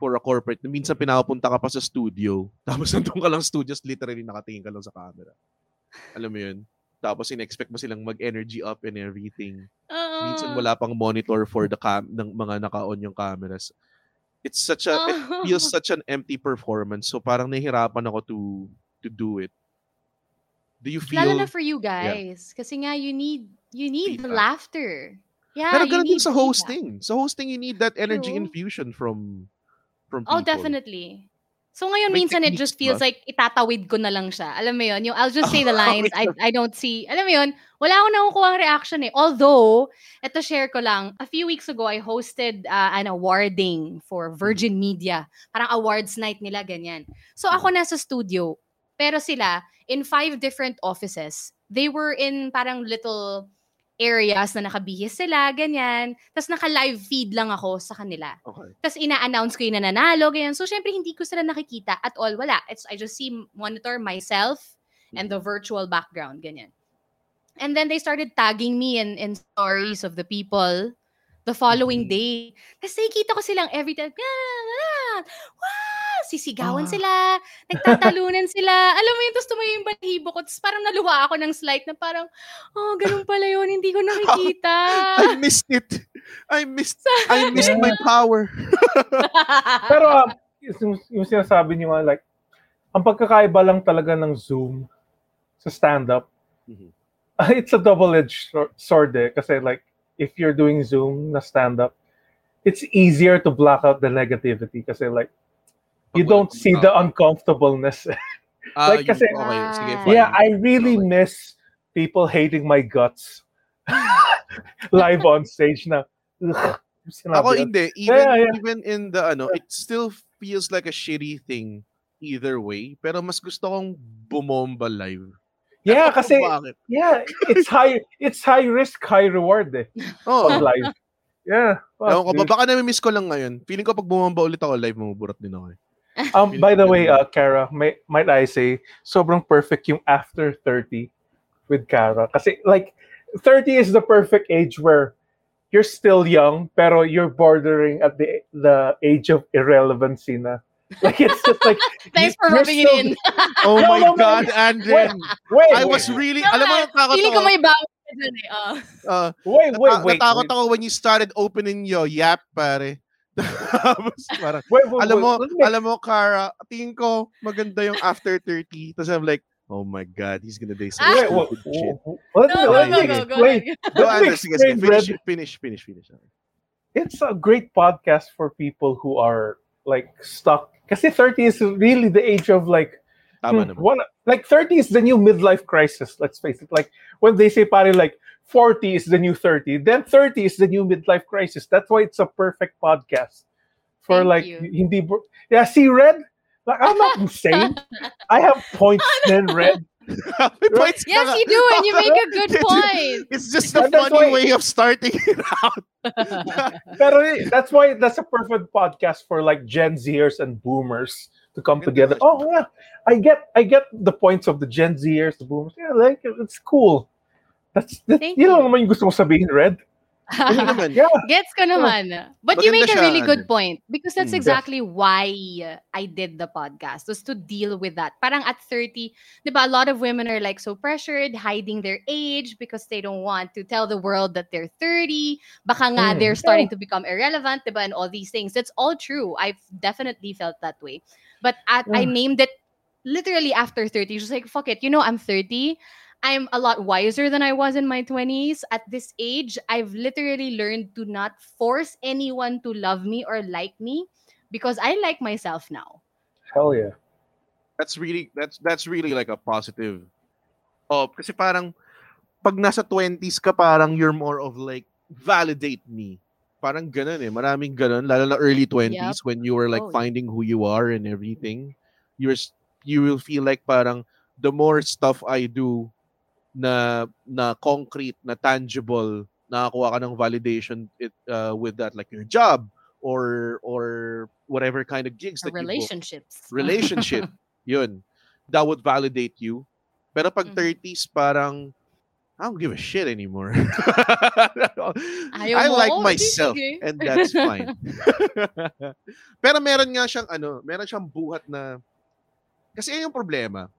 for a corporate, minsan pinapunta ka pa sa studio, tapos nandun ka lang studios, literally nakatingin ka lang sa camera. Alam mo yun? Tapos in-expect mo silang mag-energy up and everything. Minsan Ah. wala pang monitor for the cam ng mga naka-on yung cameras. It's such a it Oh. feels such an empty performance. So parang nahihirapan ako to to do it. Do you feel Lalo na for you guys. Kasi nga, you need, you need the Feedback. laughter. Yeah, Pero ganun din sa feedback. hosting. Sa hosting you need that energy True. infusion from from Oh, definitely. So ngayon May minsan it just feels ba? like itatawid ko na lang siya. Alam mo yun, yung I'll just say the lines, I, I don't see, alam mo yun, wala akong nakukuha ang reaction eh. Although, eto share ko lang, a few weeks ago, I hosted uh, an awarding for Virgin Media. Parang awards night nila, ganyan. So ako nasa studio, pero sila, in five different offices, they were in parang little areas na nakabihis sila, ganyan. Tapos naka-live feed lang ako sa kanila. Okay. Tapos ina-announce ko yung nananalo, ganyan. So, syempre, hindi ko sila nakikita at all. Wala. It's, I just see, monitor myself and the virtual background, ganyan. And then they started tagging me in, in stories of the people the following Mhm. day. Tapos nakikita ko silang every time, ah, ah, wow, sisigawan Ah. sila, nagtatalunan sila. Alam mo yun, tapos tumayo yung balahibo ko. Tapos parang naluwa ako ng slight na parang, oh, ganun pala yun, hindi ko nakikita. I missed it. I missed I missed my power. Pero um, yung, yung sinasabi niyo nga, like, ang pagkakaiba lang talaga ng Zoom sa stand-up, Mhm. it's a double-edged sword eh. Kasi like, if you're doing Zoom na stand-up, it's easier to block out the negativity kasi like, you don't see the uncomfortableness. Ah, Like, kasi- okay, sige, Ah. yeah, I really Okay. miss people hating my guts live on stage na. Ugh, Ako hindi. Even, Yeah, yeah. even in the ano, it still feels like a shitty thing either way. Pero mas gusto kong bumomba live. Yeah, Ewan kasi yeah, it's high it's high risk, high reward eh. Oo. Pag live. Yeah. fuck, Ewan ko ba, dude. baka nami-miss ko lang ngayon. Feeling ko pag bumomba ulit ako live, mamuburat din ako eh. Um, by the way, uh, Kara, may, might I say, sobrang perfect yung after 30 with Kara. Kasi like, 30 is the perfect age where you're still young, pero you're bordering at the the age of irrelevancy na. Like, it's just like, Thanks you- for you're rubbing it in. Oh No, my no, no, God, wait, Andren! Wait, I was really, alam mo, natakot Feeling ko ako. may bawi ka dyan eh. ah. Uh, wait, wait, nata- wait, natakot wait, ako when you started opening your yap, pare. Tapos parang, wait, wait, alam wait, mo, let me- alam mo, Kara, tingin ko maganda yung after 30. Tapos I'm like, oh my God, he's gonna say some wait, wait, stupid shit. let me, No, go, let me go, go, go explain. ahead. Go, Let me Andres, sige, sige, explain, finish, finish, finish, finish. it's a great podcast for people who are like stuck. Kasi 30 is really the age of like Tama Hmm, naman. One, like 30 is the new midlife crisis. Let's face it. Like when they say pare like 40 is the new 30, then 30 is the new midlife crisis. That's why it's a perfect podcast for Thank like you. hindi. bro- Yeah, see, Red. Like I'm not insane. I have points, then Red. May points Yes, you do, and you make a good point. It's just a that's funny why- way of starting it out. Pero eh, that's why that's a perfect podcast for like Gen Zers and Boomers to come together. Oh yeah, I get I get the points of the Gen Zers, the Boomers. Yeah, like it's cool. That's, that's Thank yun lang you. naman yung gusto ko sabihin, Red. Hindi naman. Yeah. Gets ko naman. But you make a siya, really good point because that's Mm. exactly why I did the podcast was to deal with that. Parang at 30, di ba, a lot of women are like so pressured, hiding their age because they don't want to tell the world that they're 30. Baka nga Mm, they're starting to become irrelevant, di ba, and all these things. That's all true. I've definitely felt that way. But at, I Mm. named it literally after 30. Just like, fuck it, you know, I'm 30. I'm a lot wiser than I was in my 20s. At this age, I've literally learned to not force anyone to love me or like me because I like myself now. Hell yeah. That's really that's that's really like a positive. Oh, kasi parang pag nasa 20s ka parang you're more of like validate me. Parang ganun eh. Maraming ganun lalo na early 20s when you were like Oh, finding who you are and everything. You're you will feel like parang the more stuff I do na na concrete, na tangible, nakakuha ka ng validation it, uh, with that like your job or or whatever kind of gigs that you book relationships. relationship, yun, that would validate you. Pero pag Mhm. 30s, parang, I don't give a shit anymore. I mo? like di myself, sige. and that's fine. Pero meron nga siyang, ano, meron siyang buhat na, kasi yun yung problema.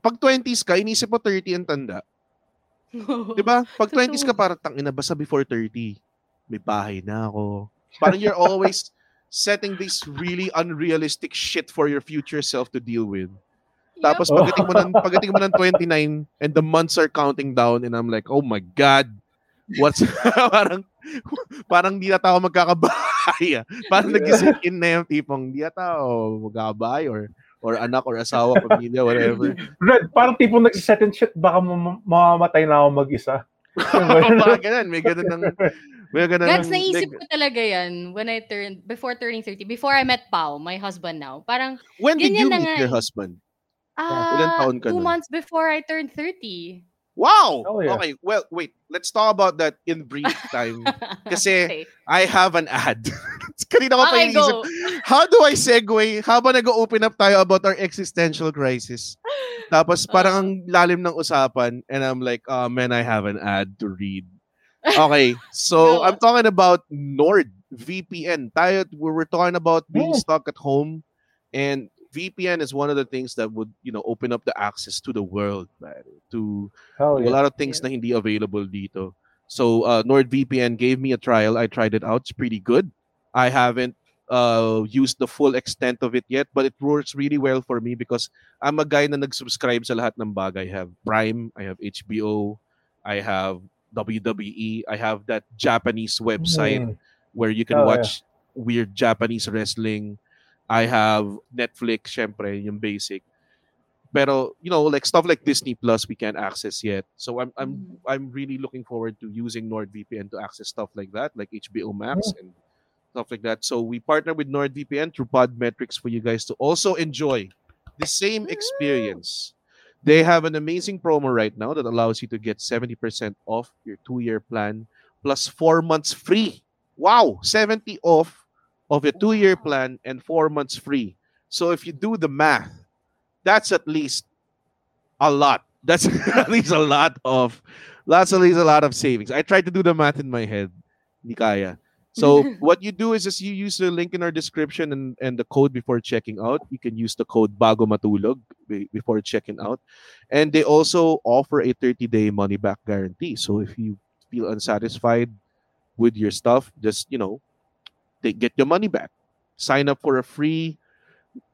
Pag 20s ka, inisip mo 30 ang tanda. Di ba? Pag 20s ka, Totoo. parang tangina, basta before 30, may bahay na ako. Parang you're always setting this really unrealistic shit for your future self to deal with. Tapos Yep. pagdating mo ng pagdating mo ng 29 and the months are counting down and I'm like, "Oh my god. What's parang parang di ata ako magkakabahay. ah. Parang nag-sink in na yung tipong di ata ako magkakabahay or or anak or asawa, pamilya, whatever. Red, parang tipong nagsiset and shit, baka mam- mamamatay na ako mag-isa. Parang ganun, may ganun ng may ganun Gags, ng- naisip ko talaga yan when I turned, before turning 30, before I met Pao, my husband now. Parang, when did you meet nga your eh. husband? ah, Ilan taon ka two nun? months before I turned 30. Wow! Oh, yeah. Okay, well, wait. Let's talk about that in brief time. Kasi okay, I have an ad. Kanina ko pa okay inisip, go. how do I segue habang nag-open up tayo about our existential crisis? Tapos parang ang lalim ng usapan and I'm like, oh man, I have an ad to read. Okay, so Go. I'm talking about Nord VPN. Tayo, we were talking about being Yeah. stuck at home and VPN is one of the things that would, you know, open up the access to the world, pare, to Hell a lot of things na hindi available dito. So uh, NordVPN gave me a trial. I tried it out. It's pretty good. I haven't uh, used the full extent of it yet, but it works really well for me because I'm a guy na nag-subscribe sa lahat ng bagay. I have Prime, I have HBO, I have WWE, I have that Japanese website Mm. where you can Oh, yeah. watch weird Japanese wrestling. I have Netflix, syempre, yung basic. Pero, you know, like stuff like Disney Plus we can't access yet. So I'm I'm Mhm. I'm really looking forward to using NordVPN to access stuff like that, like HBO Max and stuff like that. So we partner with NordVPN through Podmetrics for you guys to also enjoy the same experience. They have an amazing promo right now that allows you to get 70% off your two-year plan plus four months free. Wow, 70 off of a two-year plan and four months free. So if you do the math, that's at least a lot. That's at least a lot of that's at least a lot of savings. I tried to do the math in my head. Hindi kaya. So what you do is just you use the link in our description and, and the code before checking out. You can use the code Bago Matulog before checking out. And they also offer a 30-day money-back guarantee. So if you feel unsatisfied with your stuff, just you know, they get your money back. Sign up for a free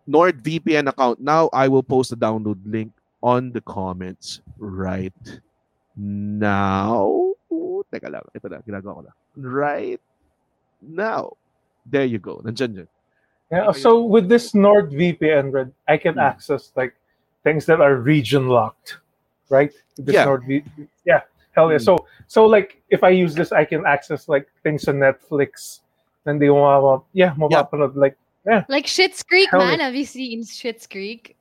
NordVPN account. Now I will post the download link on the comments right now. Teka lang. Ito na. Ginagawa ko na. Right now. There you go. Yeah, so with this NordVPN, Red, I can Hmm. access like things that are region locked, right? This Yeah. NordVPN, yeah, hell yeah. Hmm. So, so like if I use this, I can access like things on Netflix. Then they want, yeah, mapapanood like Like Schitt's Creek, Hell man. Have you seen Schitt's Creek?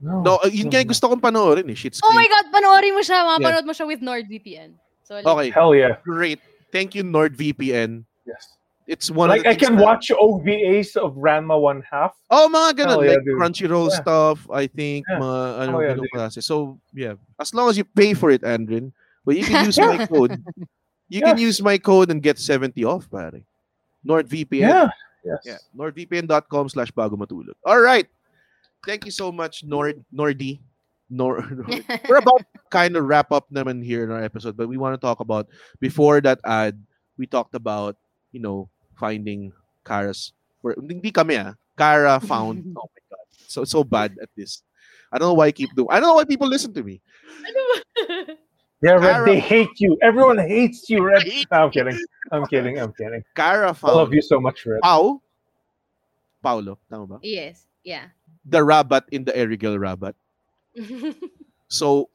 no, No, uh, yun kaya gusto kong panoorin eh. Schitt's Oh my God, panoorin mo siya. Mapanood mo siya with NordVPN. So, like, Okay, hell yeah, great. Thank you, NordVPN. yes. It's one Like of the I can na- watch OVAs of Ranma one half. Oh, mga ganun. Hell yeah, like dude. Crunchyroll Yeah. stuff, I think. Yeah. Mga, ano, Oh, yeah, ganun So, yeah. As long as you pay for it, Andrin. But you can use my code. You can use my code and get 70 off, pare. NordVPN. Yeah, yes. Yeah. NordVPN.com slash bago matulog. All right. Thank you so much, Nord, Nordy. Nor, we're about to kind of wrap up naman here in our episode, but we want to talk about before that ad, we talked about, you know, finding Kara's for hindi kami ah. Kara found oh my god. So so bad at this. I don't know why I keep doing. I don't know why people listen to me. Yeah, Red, Kara- they hate you. Everyone hates you, Red. hate No, I'm kidding. I'm kidding. I'm kidding. Kara I love you so much, Red. Pau. Paulo, tama ba? yes. Yeah. The rabbit in the Erigel rabbit. So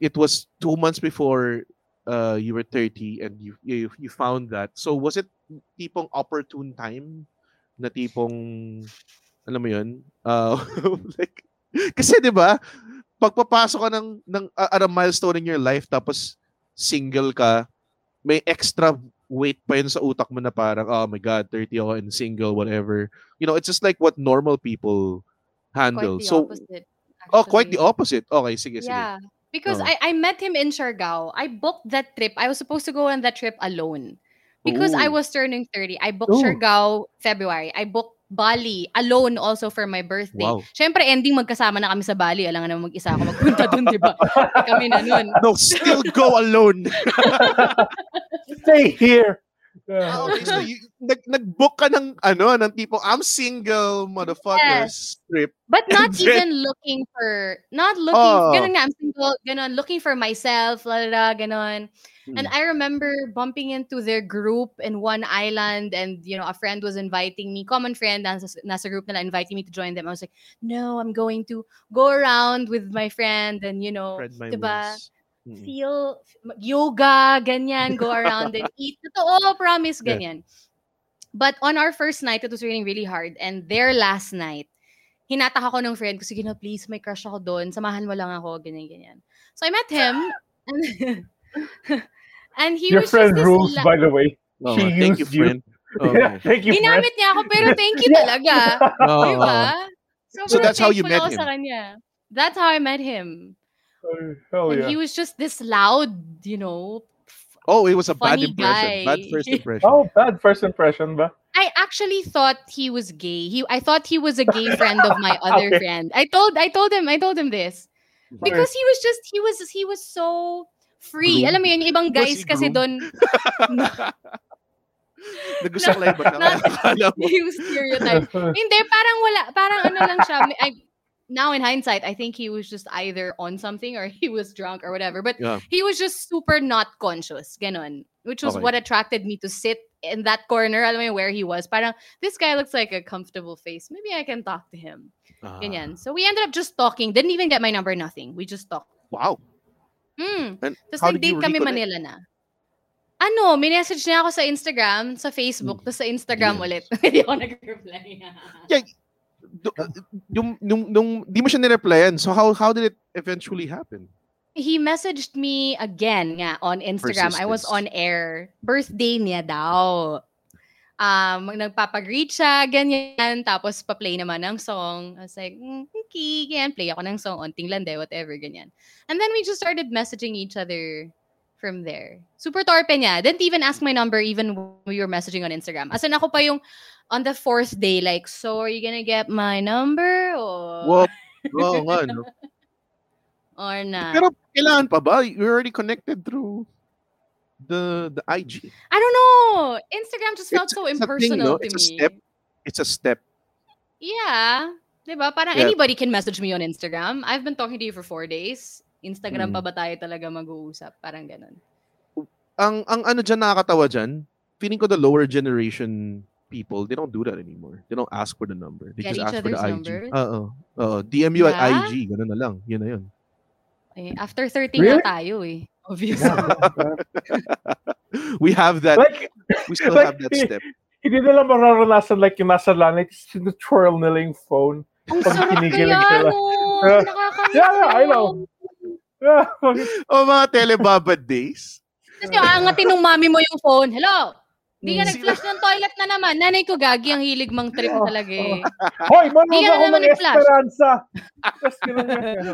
it was two months before uh, you were 30 and you, you you found that. So was it tipong opportune time na tipong alam mo yun? Uh, like kasi 'di ba? Pagpapasok ka ng ng uh, at a milestone in your life tapos single ka, may extra weight pa yun sa utak mo na parang oh my god, 30 ako and single whatever. You know, it's just like what normal people handle. Quite the so opposite. Oh, quite the actually. opposite. Okay, sige, sige. Yeah. Because Oh. I, I met him in Siargao. I booked that trip. I was supposed to go on that trip alone. Because I Ooh. was turning 30. I booked Ooh. Siargao February. I booked Bali alone also for my birthday. Wow. Siyempre, ending magkasama na kami sa Bali. Alam nga naman mag-isa ako magpunta dun, di ba? kami na nun. No, still go alone. Stay here. Ah, okay, so you, nag, nag-book ka ng, ano, ng tipo, I'm single, motherfuckers, trip. But not then- even looking for, not looking, Oh. ganun nga, I'm single, ganun, looking for myself, la la la, ganun. And Hmm. I remember bumping into their group in one island, and you know, a friend was inviting me, common friend, nasa, nasa group nila, inviting me to join them. I was like, no, I'm going to go around with my friend, and you know, diba? wings. Mm. feel yoga, ganyan, go around and eat. Totoo, promise, Yeah. ganyan. But on our first night, it was raining really hard. And their last night, hinatak ako ng friend ko, sige na please, may crush ako doon. Samahan mo lang ako, ganyan, ganyan. So I met him. And, and he Your was friend just this rules, la- by the way. Oo She thank used you. friend. Oo Yeah, thank you, friend. Niya ako, pero thank you talaga. Oo, Di ba? So Sobrang that's how you met him? Sa kanya. That's how I met him. Oh, hell and yeah. he was just this loud, you know, Oh, it was a bad Funny impression. Bad first impression. Oh, bad first impression ba? I actually thought he was gay. He I thought he was a gay friend of my other Okay. friend. I told I told him I told him this because he was just he was he was so free. Groomed. Alam mo yun, yung ibang guys he kasi doon Nagusaklay ba siya? Not- Akala mo. yung stereotype. Hindi, parang wala, parang ano lang siya. I, now in hindsight, I think he was just either on something or he was drunk or whatever. But Yeah. he was just super not conscious, ganon. Which was Okay. what attracted me to sit in that corner, alam mo yun, where he was. Parang, this guy looks like a comfortable face. Maybe I can talk to him. Ganyan. So we ended up just talking. Didn't even get my number, nothing. We just talked. wow. Hmm. Tapos how did you nag-date kami reconnect? Manila na. Ano, minessage niya ako sa Instagram, sa Facebook, Hmm. tapos sa Instagram Yes. ulit. Hindi ako nag-reply. Du- yung, nung, nung, di mo siya nireplyan. So how how did it eventually happen? he messaged me again nga on Instagram. I was on air. Birthday niya daw. Um, nagpapag-greet siya, ganyan. Tapos pa-play naman ng song. I was like, mm, okay, ganyan. Play ako ng song, onting lande, whatever, ganyan. And then we just started messaging each other from there. Super torpe niya. Didn't even ask my number even when we were messaging on Instagram. As in, ako pa yung on the fourth day, like, so are you gonna get my number? Or, Wow. Oo nga, no? or not? Pero kailangan pa ba? You're already connected through the the IG. I don't know. Instagram just felt It's- so it's a thing, impersonal no? to It's a step. It's a step. Yeah. Diba? Parang Yeah. anybody can message me on Instagram. I've been talking to you for four days. Instagram Mm. pa ba tayo talaga mag-uusap? Parang ganun. Ang ang ano diyan nakakatawa diyan, feeling ko the lower generation people, they don't do that anymore. They don't ask for the number. They Get just each ask for the other's IG. numbers? Oo. Oo. DM you at IG, ganun na lang. Yun na yun. Eh, after 30 Really? na tayo eh. Obviously. We have that. like, we still like, have that step. hindi nila mararanasan like yung nasa lanay, twirl nila yung phone. Ang Pag sarap kaya sila. no. Yeah. Yeah, yeah, I know. yun. Yeah. Oh, mga telebabad days. Tapos yung aangatin ng mami mo yung phone. Hello? Di ka Mm. nag-flash ng toilet na naman. Nanay ko gagi, ang hilig mang trip Oh, talaga eh. Hoy, manood Hindi ako naman ng. Esperanza.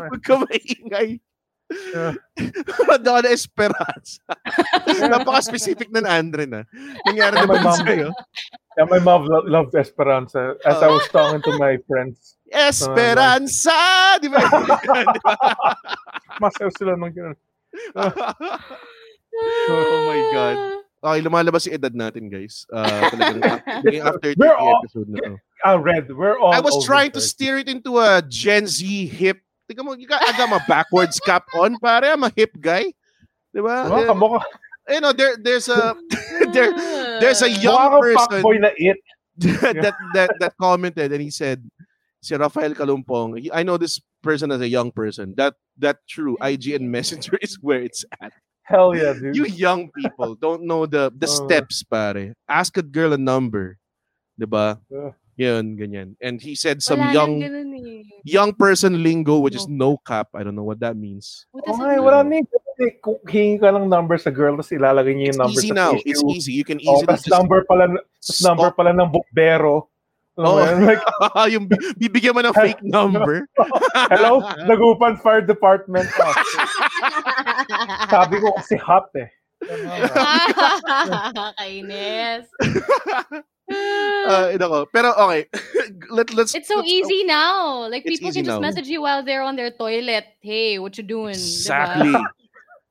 Huwag ka maingay. Manda ka na Esperanza. Napaka-specific ng Andre na. Nangyari na Oh, my ba mom. sa'yo? Yeah, my mom lo- loved Esperanza. As I was talking to my friends, Esperanza! Di ba? Di ba? masayaw sila ng ganun. oh my God. Okay, lumalabas yung edad natin, guys. Uh, talagang after 30 We're all- episode na to. Ah, Red, we're all I was over trying to steer it into a Gen Z hip Tingnan mo, you got, I got my backwards cap on, pare. I'm a hip guy. Di ba? Mga Eh, kamukha, you know, there, there's a, there, there's a young mukha person fuckboy na it. that, that, that commented and he said, si Rafael Kalumpong, I know this person as a young person. That, that true IGN Messenger is where it's at. Hell yeah, dude. You young people don't know the the Uh. steps, pare. Ask a girl a number. 'Di ba? Uh. Yun, ganyan. And he said some Wala young eh. young person lingo which is no cap. I don't know what that means. What does it Okay, mean? wala na yung kasi kung hingi ka ng number sa girl tapos ilalagay niya It's yung number easy sa now. tissue. It's easy. You can Oh, easily tas just number pala tas number stop. pala ng bukbero. Alam Oh. yun? Like, yung bi- bibigyan mo ng fake number. hello, Dagupan Fire Department. Oh, sabi ko kasi hot eh. Kainis. uh, nako. Pero okay. Let, let's It's so let's- easy now. Like It's people can just now. message you while they're on their toilet. Hey, what you doing? Diba? Exactly.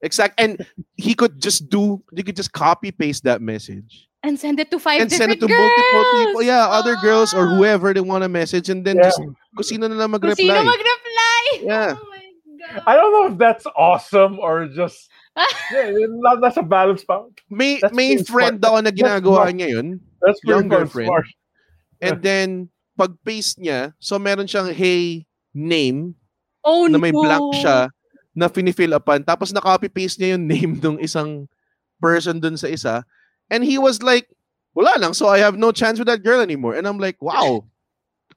Exact. And he could just do, he could just copy paste that message And send it to five and send it to multiple people. girls. Yeah, other girls or Ah. whoever they want to message and then Yeah. just kung sino na lang Kung sino mag-reply. mag-reply. Yeah. My God. I don't know if that's awesome or just yeah, not, that's a balance pa. May That's may friend smart. ako na That's ginagawa smart. niya yun. That's pretty Younger fucking friend. smart. And then pag paste niya, so meron siyang hey name Oh na may no. blank siya na finifill upan tapos na-copy paste niya yung name ng isang person dun sa isa and he was like wala lang so I have no chance with that girl anymore and I'm like wow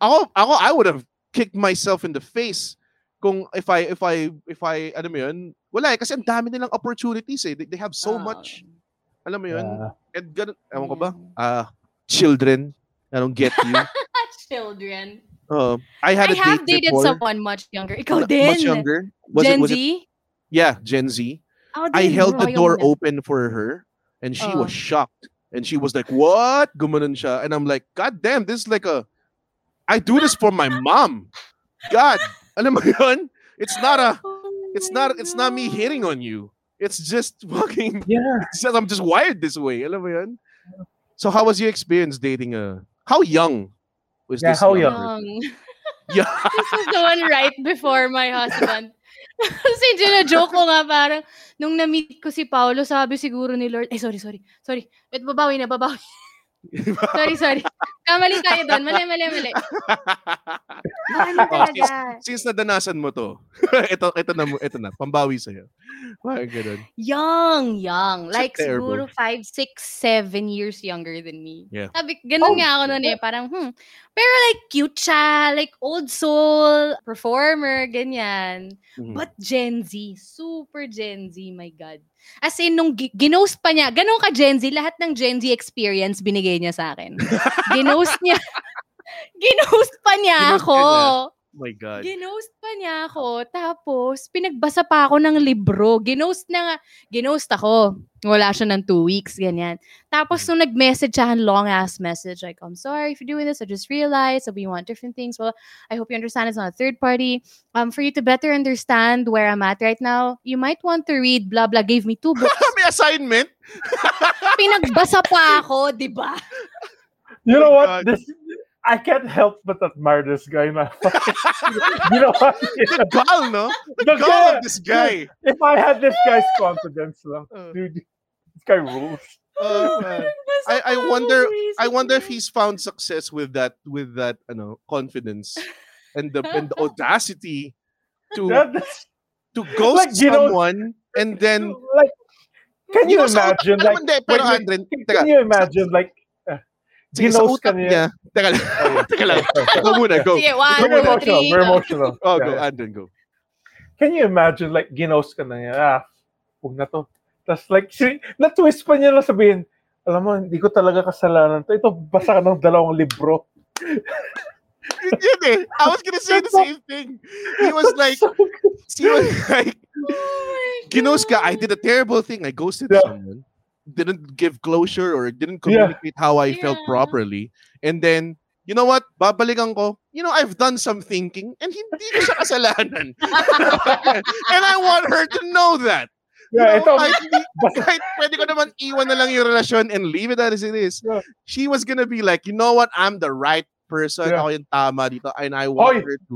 ako ako I would have kicked myself in the face kung if I if I if I ano mo yun wala eh kasi ang dami nilang opportunities eh they, they have so Ah. much alam mo yun Yeah. and ganun ewan ko ba Yeah. ah children I don't get you Children. uh, I had I a have date dated before, someone much younger. Ikaw na- din. much younger was Gen it was Z? it yeah Gen Z Ako I held the door na. open for her and she was Oh. shocked. And she was like, What? Gumanon siya. And I'm like, God damn, this is like a I do this for my mom. God. Alam mo yun? It's not a Oh it's my not it's not me hitting on you. It's just fucking Yeah. it's just, I'm just wired this way. Alam mo yun? So how was your experience dating a how young was Yeah, this? how young young? Yeah. This was the one right before my husband. Kasi joke ko nga parang, nung na-meet ko si Paolo, sabi siguro ni Lord, eh sorry, sorry, sorry. Wait, babawi na, babawi. Sorry, sorry. Kamali tayo doon. Mali, mali, mali. Ano Oh, talaga? Since nadanasan mo to, ito, ito na, ito na, pambawi sa'yo. Parang ganun. Young, young. Like terrible. siguro five, six, seven years younger than me. Yeah. Sabi, ganun Oh, nga ako noon eh. Parang, hmm. Pero like cute siya, like old soul, performer, ganyan. Mhm. But Gen Z, super Gen Z, my God. As in, nung gi- ginost pa niya, ganun ka Gen Z, lahat ng Gen Z experience binigay niya sa akin. ginost niya, ginost pa niya Ginost ako. niya. Oh my God. Ginost pa niya ako. Tapos, pinagbasa pa ako ng libro. Ginost na nga. Ginost ako. Wala siya ng two weeks, ganyan. Tapos, nung nag-message siya, long-ass message, like, I'm sorry for doing this. I just realized that we want different things. Well, I hope you understand it's not a third party. Um, for you to better understand where I'm at right now, you might want to read blah blah. Gave me two books. May assignment? Pinagbasa pa ako, di ba? You know what? God. This I can't help but admire this guy na. you know what? The gall, no? The The gall guy- of this guy. If I had this guy's confidence lang, Uh, dude, this guy rules. uh, man. I- I wonder- I wonder if he's found success with that with that you know confidence and the and the audacity to That- to ghost Like, you know- someone and then like, can you, know, imagine? utak- Like, alam mo, hindi, pero wait, wait, Andren, can, can you imagine? Like, sige, sa ginost ka utak niya. niya. Teka lang, teka lang. Go muna, go. Sige, one, Very two, emotional. three. Very go. emotional. Oh, Yeah, go, yeah. Andren, go. Can you imagine, like, ginost ka na niya, ah, huwag na to. Tapos, like, si, na-twist pa niya na sabihin, alam mo, hindi ko talaga kasalanan to. Ito, basa ka ng dalawang libro. Yun yun eh. I was gonna say the same thing. He was like, So he was like, Oh Ginos ka, I did a terrible thing. I ghosted Yeah. someone. Didn't give closure or didn't Yeah. communicate how I felt properly. And then, you know what? Babalikan ko. You know, I've done some thinking and hindi ko siya kasalanan. and I want her to know that. You Yeah, know, ito, kahit, hindi- basta, kahit pwede ko naman iwan na lang yung relasyon and leave it as it is. Yeah. She was gonna be like, you know what? I'm the right person. Yeah. Ako yung tama dito. And I want Hoy, her to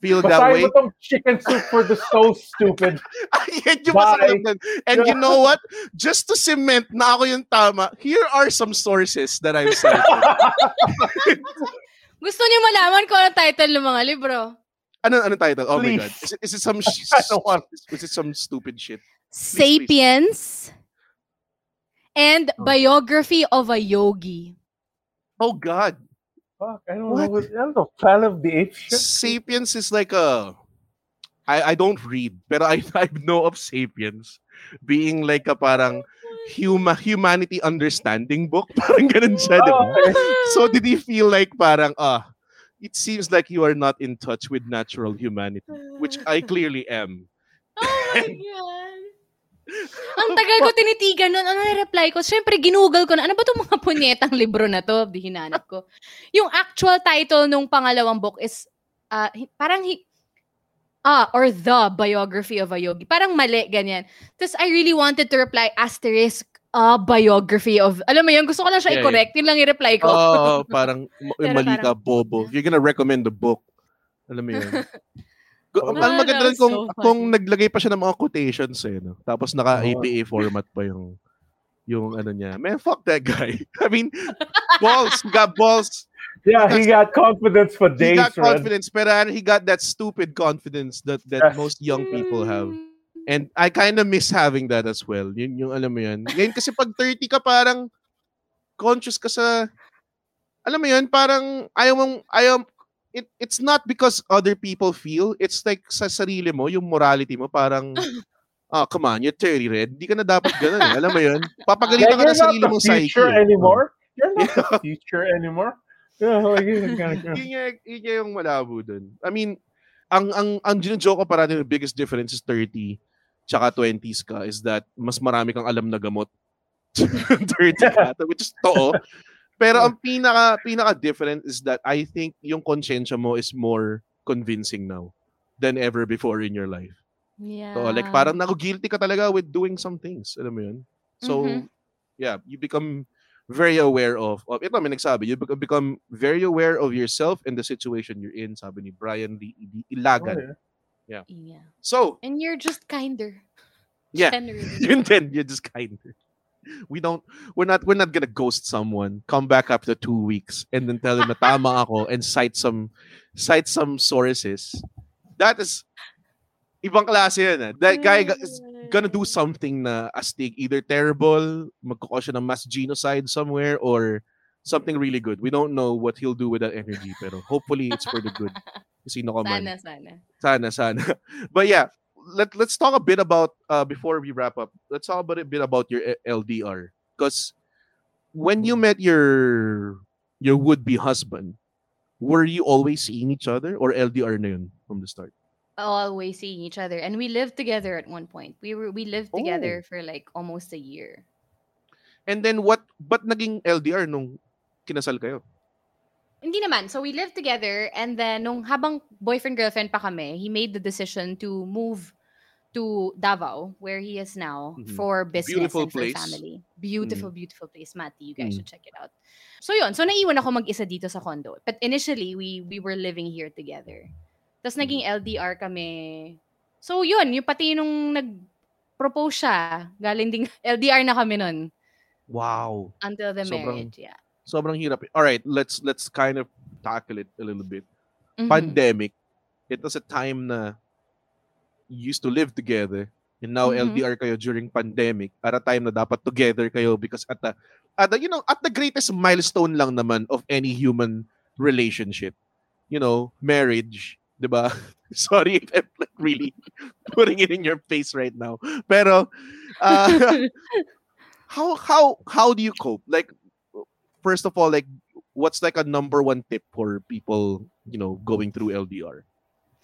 bu- feel that Basahin way. mo tong chicken soup for the so stupid. Yan yung Bye. masarap. And you know what? Just to cement na ako yung tama, here are some sources that I've cited. Gusto niyo malaman kung ano title ng mga libro? ano ano title? Oh my god. Is it, is it some sh- I don't want- is it some stupid shit? please. Sapiens and oh. Biography of a Yogi. Oh god. Fuck, I don't What? know. I don't know. Planet of the Apes shit. Sapiens is like a I I don't read, but I I know of Sapiens being like a parang huma, humanity understanding book. Parang ganun siya. Oh, okay. So did he feel like parang ah it seems like you are not in touch with natural humanity, which I clearly am. Oh my God. Ang tagal ko tinitigan nun. Ano reply ko? Siyempre, ginugol ko na. Ano ba itong mga punyetang libro na to? Di hinanap ko. Yung actual title nung pangalawang book is, hi- parang, hi- ah, or The Biography of a Yogi. Parang mali, ganyan. Tapos I really wanted to reply, asterisk, ah, biography of, alam mo yun, gusto ko lang siya Yeah, i-correct. Yun lang i-reply ko. Oh, parang Pero mali ka, bobo. You're gonna recommend the book, alam mo yun. Oh, ang that maganda rin kung, so funny. kung naglagay pa siya ng mga quotations eh, no? Tapos naka Oh. APA format pa yung yung ano niya. Man, fuck that guy. I mean, balls. He got balls. Yeah, he got confidence for He days, got man. confidence, pero ano, he got that stupid confidence that that Yes. most young people have. And I kind of miss having that as well. Yun yung alam mo yun. Ngayon kasi pag 30 ka parang conscious ka sa alam mo yun, parang ayaw mong ayaw it, it's not because other people feel, it's like sa sarili mo, yung morality mo parang ah, come on, you're 30 red. Hindi ka na dapat ganun eh. Alam mo yun? Papagalitan Yeah, ka you're ng sarili not mong the psyche. future eh. anymore. You're not the future anymore. Yeah, like, yun, yun, yun. yun, yung, yun yung malabo dun. I mean, ang ang ang gino-joke ko parati the biggest difference is 30 tsaka 20s ka is that mas marami kang alam na gamot 30 ka, which is totoo. Pero ang pinaka pinaka different is that I think yung konsensya mo is more convincing now than ever before in your life. Yeah. So like parang naku guilty ka talaga with doing some things, alam mo yun? So Mhm. yeah, you become very aware of, of ito may nagsabi, you bec- become very aware of yourself and the situation you're in, sabi ni Brian Lee I- Oh, Ilagan. yeah. Yeah. So, And you're just kinder. yeah, Generally. yun din, you're just kinder. We don't, we're not, we're not gonna ghost someone, come back after two weeks, and then tell them tama ako and cite some, cite some sources. That is, ibang klase yan. eh. That guy is gonna do something na astig, either terrible, magkukos siya ng mass genocide somewhere, or something really good. We don't know what he'll do with that energy, pero hopefully it's for the good. Sino ka man. Sana, sana. Sana, sana. But yeah, let let's talk a bit about uh before we wrap up. Let's talk about a bit about your LDR because when you met your your would be husband, were you always seeing each other or LDR na yun from the start? Always seeing each other. And we lived together at one point. We were we lived Oh. together for like almost a year. And then what? But naging LDR nung kinasal kayo? Hindi naman. So we lived together and then nung habang boyfriend-girlfriend pa kami, he made the decision to move to Davao, where he is now, Mhm. for business Beautiful and for place. family. Beautiful, beautiful place, Mati. You guys Mm. should check it out. So yun, so naiwan ako mag-isa dito sa condo. But initially, we we were living here together. Tapos naging LDR kami. So yun, yung pati nung nag-propose siya, galing ding LDR na kami nun Wow. until the Sobrang- marriage. Yeah. Sobrang hirap. All right, let's let's kind of tackle it a little bit. Mhm. Pandemic. It was a time na you used to live together and now Mhm. LDR kayo during pandemic at a time na dapat together kayo because at the at the, you know at the greatest milestone lang naman of any human relationship. You know marriage 'di ba? Sorry if I'm like really putting it in your face right now. Pero uh, how how how do you cope? Like first of all like what's like a number one tip for people you know going through ldr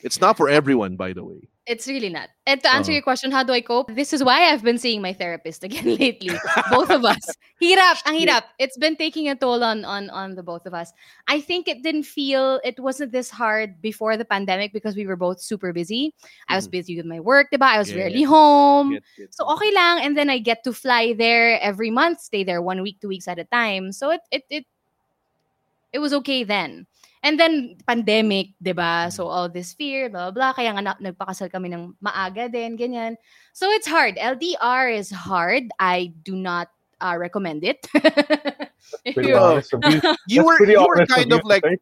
it's not for everyone by the way It's really not. And to answer Uh-huh. your question, how do I cope? This is why I've been seeing my therapist again lately. both of us. Hirap, ang hirap. It's been taking a toll on on on the both of us. I think it didn't feel it wasn't this hard before the pandemic because we were both super busy. I was Mhm. busy with my work, diba? I was Yeah. rarely home. Get- get- So okay lang and then I get to fly there every month, stay there one week, two weeks at a time. So it it it it was okay then. And then, pandemic, di ba? So, all this fear, blah, blah, blah. Kaya nga na, nagpakasal kami ng maaga din, ganyan. So, it's hard. LDR is hard. I do not uh, recommend it. You're- honest you. You were you were honest kind you, of like right?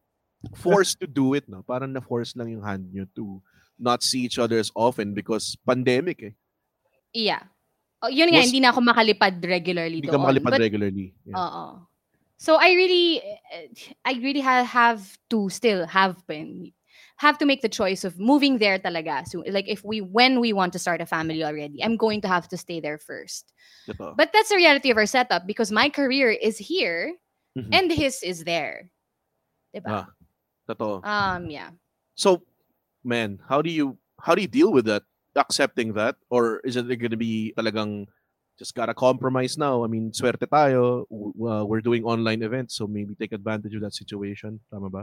forced to do it, no? Parang na-force lang yung hand nyo to not see each other as often because pandemic eh. yeah. Oh, yun nga, Was- hindi na ako makalipad regularly Hindi ka doon. makalipad But regularly. Yeah. Oo. So I really I really ha- have to still have been have to make the choice of moving there talaga. So like if we when we want to start a family already, I'm going to have to stay there first. But that's the reality of our setup because my career is here Mhm. and his is there. Diba? Ah. Totoo. Um yeah. So, man, how do you how do you deal with that? Accepting that, or is it going to be talagang just gotta compromise now? I mean, swerte tayo. uh, we're doing online events, so maybe take advantage of that situation. Tama ba?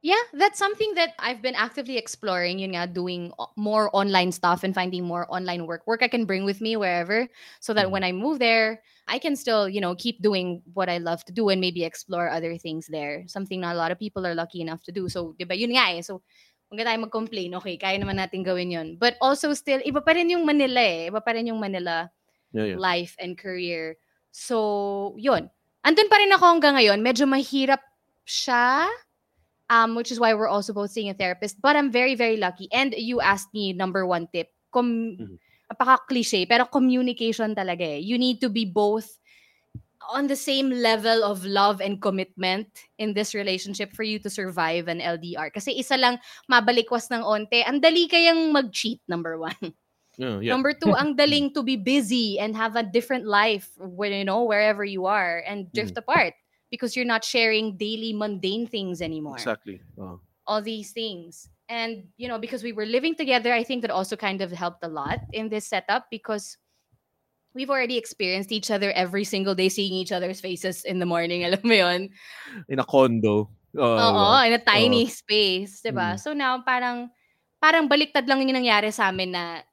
Yeah, that's something that I've been actively exploring, you know, doing more online stuff and finding more online work. Work I can bring with me wherever so that when I move there, I can still, you know, keep doing what I love to do and maybe explore other things there. Something not a lot of people are lucky enough to do. So, di ba, yun nga eh. So, huwag tayo mag-complain. Okay, kaya naman natin gawin yun. But also still, iba pa rin yung Manila eh. Iba pa rin yung Manila Yeah, yeah. life and career. So, yun. Andun pa rin ako hanggang ngayon. Medyo mahirap siya. Um, which is why we're also both seeing a therapist. But I'm very, very lucky. And you asked me number one tip. Com- Mhm. Napaka-cliche, pero communication talaga eh. You need to be both on the same level of love and commitment in this relationship for you to survive an LDR. Kasi isa lang mabalikwas ng onte, ang dali kayang mag-cheat, number one. Yeah, yeah. Number two, ang daling to be busy and have a different life when you know wherever you are and drift apart because you're not sharing daily mundane things anymore. Exactly. Oh. All these things. And you know, because we were living together, I think that also kind of helped a lot in this setup because we've already experienced each other every single day seeing each other's faces in the morning, alam mo yun? In a condo. Oh, Oo, in a tiny space, 'di Mm. ba? So now parang parang baliktad lang yung nangyari sa amin na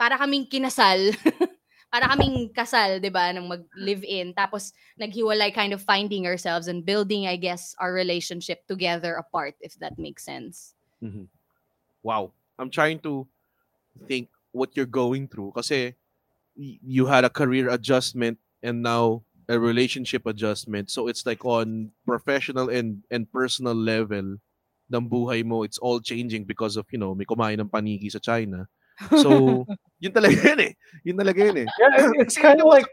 para kaming kinasal. para kaming kasal, 'di ba, nang mag-live in tapos naghiwalay kind of finding ourselves and building I guess our relationship together apart if that makes sense. Mhm. Wow. I'm trying to think what you're going through kasi you had a career adjustment and now a relationship adjustment. So it's like on professional and and personal level ng buhay mo, it's all changing because of, you know, may kumain ng paniki sa China. So, yun talaga yun eh. Yun talaga yun eh. Yeah, it's kind of like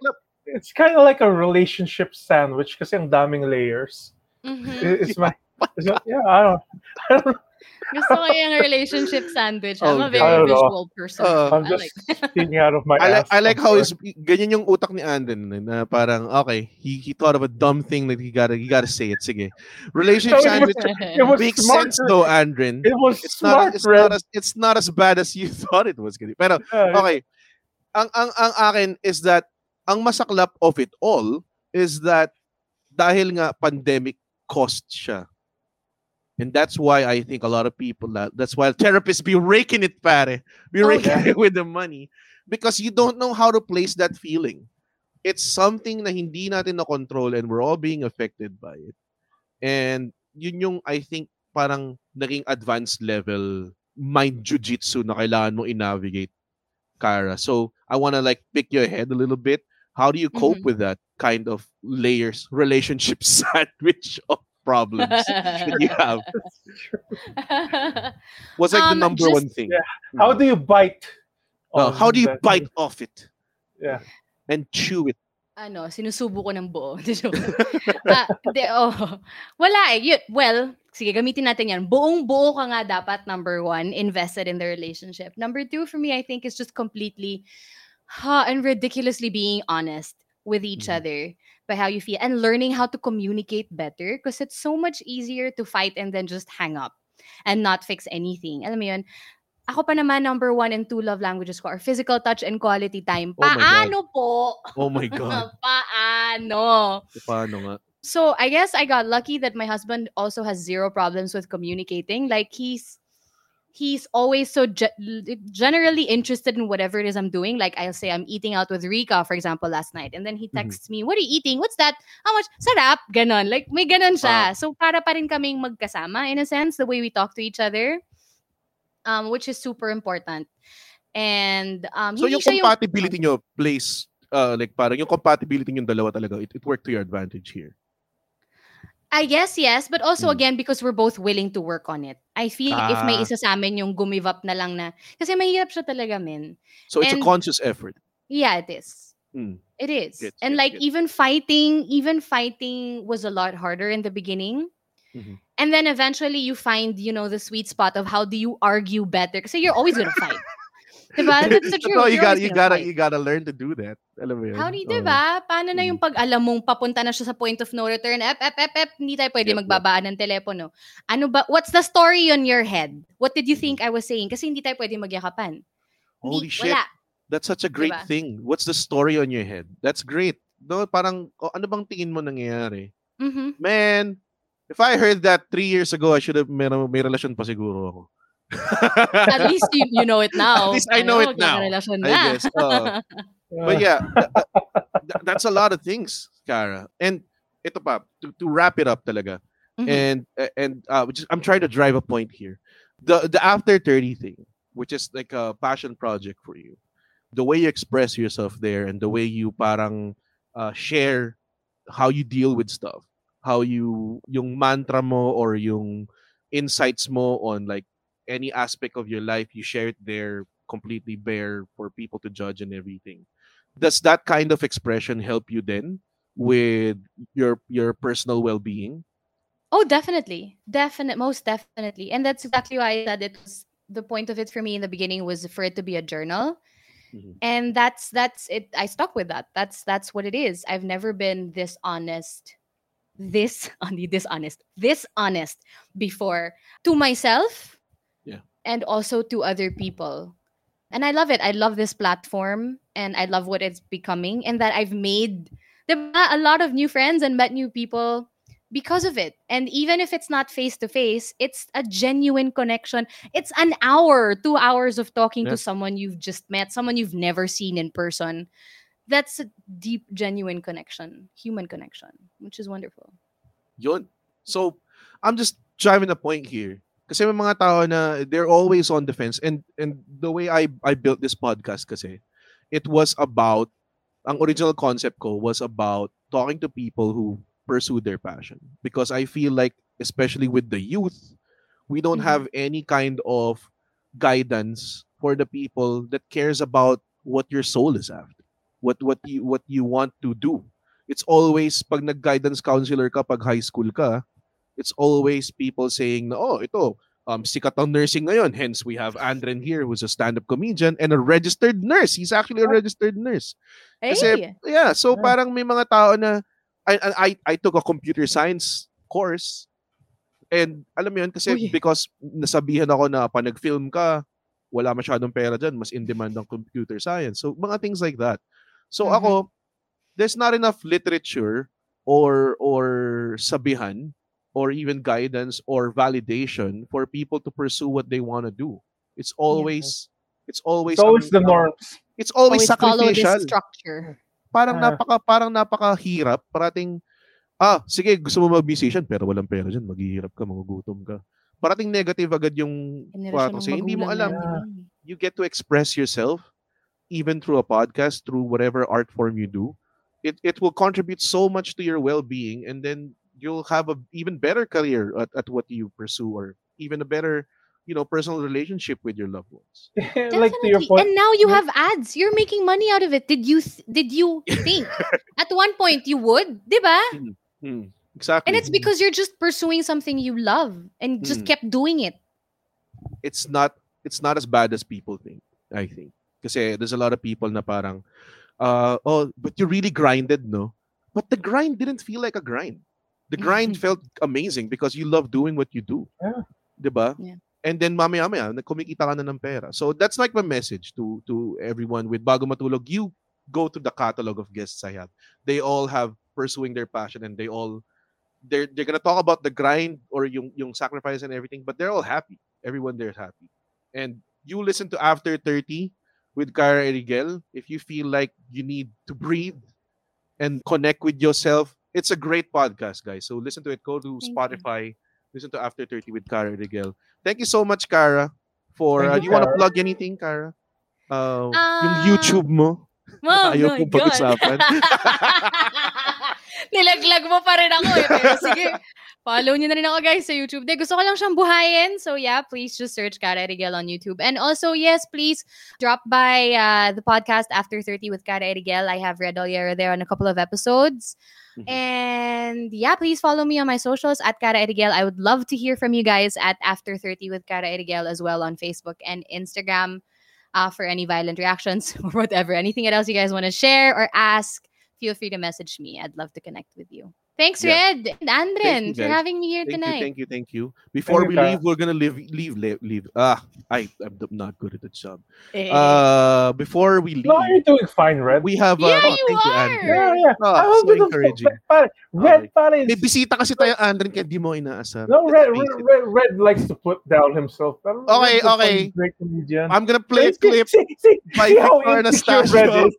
it's kind of like a relationship sandwich kasi ang daming layers. Mhm. It's my, it's my yeah, I don't, I don't Gusto ko yung relationship sandwich. I'm Oh, a very God. visual person. Uh, I'm just like speaking out of my I like ass. I like I'm how sorry. his ganyan yung utak ni Anden eh, na parang okay, he he thought of a dumb thing that he gotta he gotta say it. Sige. Relationship No, it was- sandwich it was makes smart. sense though, Andren. It was It's not smart, it's Red. not as it's not as bad as you thought it was gonna be. Pero Yeah, okay. Ang ang ang akin is that ang masaklap of it all is that dahil nga pandemic cost siya. And that's why I think a lot of people that that's why therapists be raking it pare. Be Oh, raking yeah. it with the money because you don't know how to place that feeling. It's something na hindi natin na control and we're all being affected by it. And yun yung I think parang naging advanced level mind jujitsu na kailangan mo i-navigate Kara. So I want to like pick your head a little bit. How do you cope Mhm. with that kind of layers relationship sandwich of problems that you have? What's like the Um, number just- one thing? Yeah. How do you bite? On how do you that- bite off it Yeah. and chew it? ano, sinusubo ko ng buo. Di joke. Ah, di, oh. Wala eh. Yun, well, sige, gamitin natin yan. Buong buo ka nga dapat, number one, invested in the relationship. Number two, for me, I think, is just completely ha, and ridiculously being honest with each Mhm. other by how you feel and learning how to communicate better because it's so much easier to fight and then just hang up and not fix anything. Alam mo yun? Ako pa naman, number one and two love languages ko are physical touch and quality time. Oh my God. Paano po? Oh my god. Paano? Paano nga? So I guess I got lucky that my husband also has zero problems with communicating. Like he's he's always so ge- generally interested in whatever it is I'm doing. Like I'll say I'm eating out with Rika, for example, last night. And then he Mhm. texts me, what are you eating? What's that? How much? Sarap. Ganon. Like may ganon siya. Ah. So para pa rin kaming magkasama in a sense, the way we talk to each other. Um, which is super important. And um, So yung compatibility nyo plays, uh, like parang yung compatibility yung dalawa talaga, it, it worked to your advantage here. I guess yes, but also Mm. again because we're both willing to work on it. I feel if may Ah. isa sa amin yung gumive up na lang na kasi mahirap siya talaga men. So it's And- a conscious effort. Yeah, it is. Mm. It is. And like even fighting, even fighting was a lot harder in the beginning. Mhm. And then eventually you find, you know, the sweet spot of how do you argue better? Because you're always gonna fight. Diba? That's the truth. No, you gotta, you gotta, you gotta learn to do that. Alam mo yun? How do you, diba? Paano na Mm. yung pag alam mong papunta na siya sa point of no return, ep, ep, ep, ep, hindi tayo pwede Yep, magbabaan ng telepono. Ano ba, what's the story on your head? What did you Mm-hmm. think I was saying? Kasi hindi tayo pwede magyakapan. Hindi, Holy shit. Wala. That's such a great Diba? thing. What's the story on your head? That's great. No, parang, oh, ano bang tingin mo nangyayari? Mhm. Man, if I heard that three years ago, I should have, may, may relasyon pa siguro ako. At least you, you know it now. At least I know it now. I guess. oo. But yeah, th- th- that's a lot of things, Kara. And ito pa, to, to wrap it up talaga. Mhm. And and uh, which is, I'm trying to drive a point here. The the after 30 thing, which is like a passion project for you. The way you express yourself there and the way you parang uh, share how you deal with stuff. How you yung mantra mo or yung insights mo on like any aspect of your life you share it there completely bare for people to judge and everything does that kind of expression help you then with your your personal well-being Oh, definitely. Definite most definitely. And that's exactly why I said it was the point of it for me in the beginning was for it to be a journal. Mhm. And that's that's it I stuck with that. That's that's what it is. I've never been this honest this only this honest this honest before to myself. And also to other people. And i love it. I love this platform and i love what it's becoming and that i've made a lot of new friends and met new people because of it. And even if it's not face to face it's a genuine connection. It's an hour two hours of talking to someone you've just met someone you've never seen in person. That's a deep genuine connection human connection which is wonderful. Yun. So, I'm just driving a point here. Kasi may mga tao na they're always on defense and and the way I I built this podcast kasi it was about ang original concept ko was about talking to people who pursue their passion. Because I feel like especially with the youth we don't Mhm. have any kind of guidance for the people that cares about what your soul is after. What what you what you want to do. It's always pag nag-guidance counselor ka pag high school ka, it's always people saying oh, ito, um, sikat ang nursing ngayon. Hence, we have Andren here who's a stand-up comedian and a registered nurse. He's actually a registered nurse. Kasi, hey yeah, so parang may mga tao na, I, I, I took a computer science course and alam mo yun, kasi Uy. because nasabihan ako na pa nag-film ka, wala masyadong pera dyan, mas in demand ang computer science. So, mga things like that. So, Mhm. ako, there's not enough literature or or sabihan or even guidance or validation for people to pursue what they want to do. It's always it's always so It's always the ang- norms. It's always, always follow sacrificial. structure Parang Ah. napaka parang napakahirap parating ah sige gusto mo mag-musician pero walang pera diyan maghihirap ka magugutom ka. Parating negative agad yung Generasyon parang kasi hindi mo alam natin eh. you get to express yourself even through a podcast through whatever art form you do it it will contribute so much to your well-being and then you'll have a even better career at, at what you pursue or even a better you know personal relationship with your loved ones like to your Definitely. And now you have ads. You're making money out of it. Did you th- did you think at one point you would, diba? Hmm, exactly And it's because you're just pursuing something you love and just Mm. kept doing it. it's not it's not as bad as people think i think kasi there's a lot of people na parang uh oh but you really grinded no but the grind didn't feel like a grind the grind mm-hmm. felt amazing because you love doing what you do Yeah. 'Di ba? Yeah. and then mamaya maya kumikita ka na ng pera so that's like my message to to everyone with bago matulog you go to the catalog of guests i have they all have pursuing their passion and they all they're they're gonna talk about the grind or yung yung sacrifice and everything but they're all happy everyone there's happy And you listen to After 30 with Kara Erigel. If you feel like you need to breathe and connect with yourself, it's a great podcast, guys. So listen to it. Go to Thank you. Spotify. Listen to After 30 with Kara Rigel. Thank you so much, Kara. For uh, you, do you want to plug anything, Kara? Uh, yung Ah. YouTube mo. Oh Ayaw kong pag-usapan. Nilaglag mo pa rin ako eh. Pero sige, follow nyo na rin ako guys sa YouTube. De, gusto ko lang siyang buhayin. So yeah, please just search Kara Erigel on YouTube. And also, yes, please drop by uh, the podcast After 30 with Kara Erigel. I have Red Oliera there on a couple of episodes. Mhm. And yeah, please follow me on my socials at Kara Erigel. I would love to hear from you guys at After 30 with Kara Erigel as well on Facebook and Instagram uh, for any violent reactions or whatever. Anything else you guys want to share or ask, feel free to message me. I'd love to connect with you. Thanks, Yeah. Red and Andren, you, for having me here Thank tonight. you, thank you, thank you. Before you, we Kara. leave, we're gonna leave, leave, leave, leave. Ah, I, I'm not good at the job. Eh, Uh, before we leave, No, you're doing fine, Red. we have. Uh, Yeah, oh, you thank you, are. Andren. yeah, yeah. Oh, I will so do encouraging. Pare, Red, Okay. pare, May bisita kasi tayo, Andren, kaya di mo inaasar. No, Red, Red. Red, Red likes to put down himself. Pero Okay, okay. funny, Great comedian. I'm gonna play a See- clip. See, see, by see how Victor insecure Anastasio. Red is.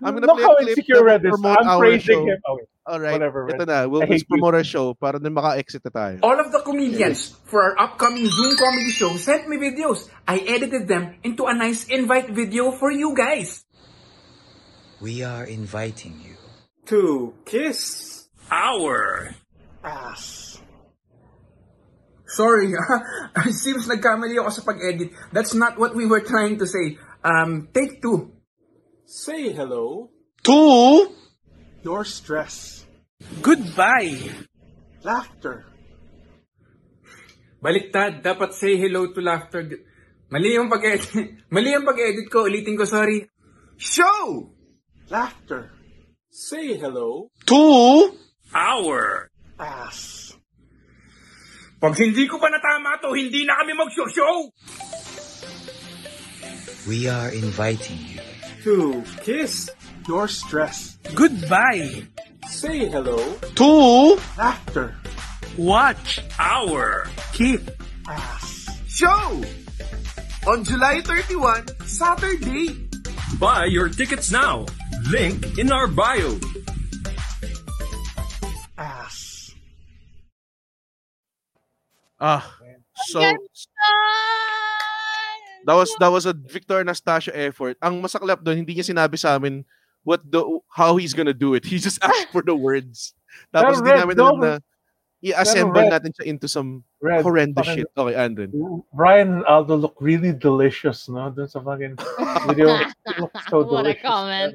I'm gonna Look play a how clip insecure Red is. promote I'm our praising show. him. Okay, All right, Whatever, ito Red. na. We'll I hate just promote our show para na maka-exit na tayo. All of the comedians for our upcoming Zoom comedy show sent me videos. I edited them into a nice invite video for you guys. We are inviting you. To kiss our ass. Sorry, it seems nagkamali ako sa pag-edit. That's not what we were trying to say. Um, take two. Say hello. Two. Your stress. Goodbye. Laughter. Baliktad, dapat say hello to laughter. Mali yung pag-edit. Mali yung pag-edit ko. Ulitin ko, sorry. Show! Laughter. Say hello. To our Ass. Pag hindi ko pa natama to, hindi na kami mag-show! We are inviting you. To kiss your stress. Goodbye! Say hello. To Laughter. watch our kick Ass. show! On July 31, Saturday! Buy your tickets now. Link in our bio. Ass. Ah, so that was that was a Victor Anastasio effort. Ang masaklap doon, hindi niya sinabi sa amin what the how he's gonna do it. He just asked for the words. Tapos Pero di Red, namin alam na i-assemble Red- natin siya into some Red, horrendous fucking- shit. Okay, Andren. Ryan and Aldo look really delicious, no? Dun sa fucking video. It looks so what a delicious. comment.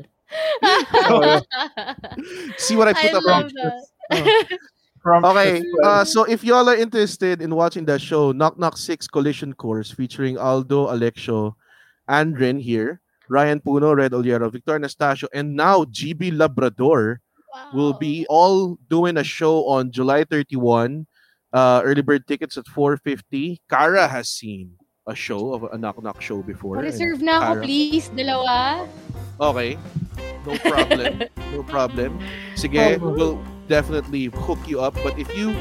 Oh, See what I put I up on- that. From Okay, uh, so if y'all are interested in watching the show, Knock Knock 6 Collision Course featuring Aldo, Alexio, Andren here, Ryan Puno, Red Oliero, Victor Anastasio, and now GB Labrador will be all doing a show on July 31. Uh, early bird tickets at 450. Kara has seen a show of a Knock Knock show before. Reserve na ako, please. Dalawa. Okay. No problem. no problem. Sige, we'll definitely hook you up. But if you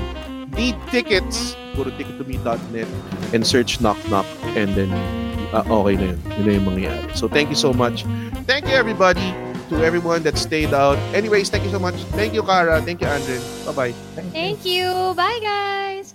need tickets, go to ticket2me.net and search Knock Knock and then uh, okay na yun. Yun na yung mangyayari. So thank you so much. Thank you everybody to everyone that stayed out. Anyways, thank you so much. Thank you, Kara. Thank you, Andren. Bye-bye. Thank you. Bye, guys.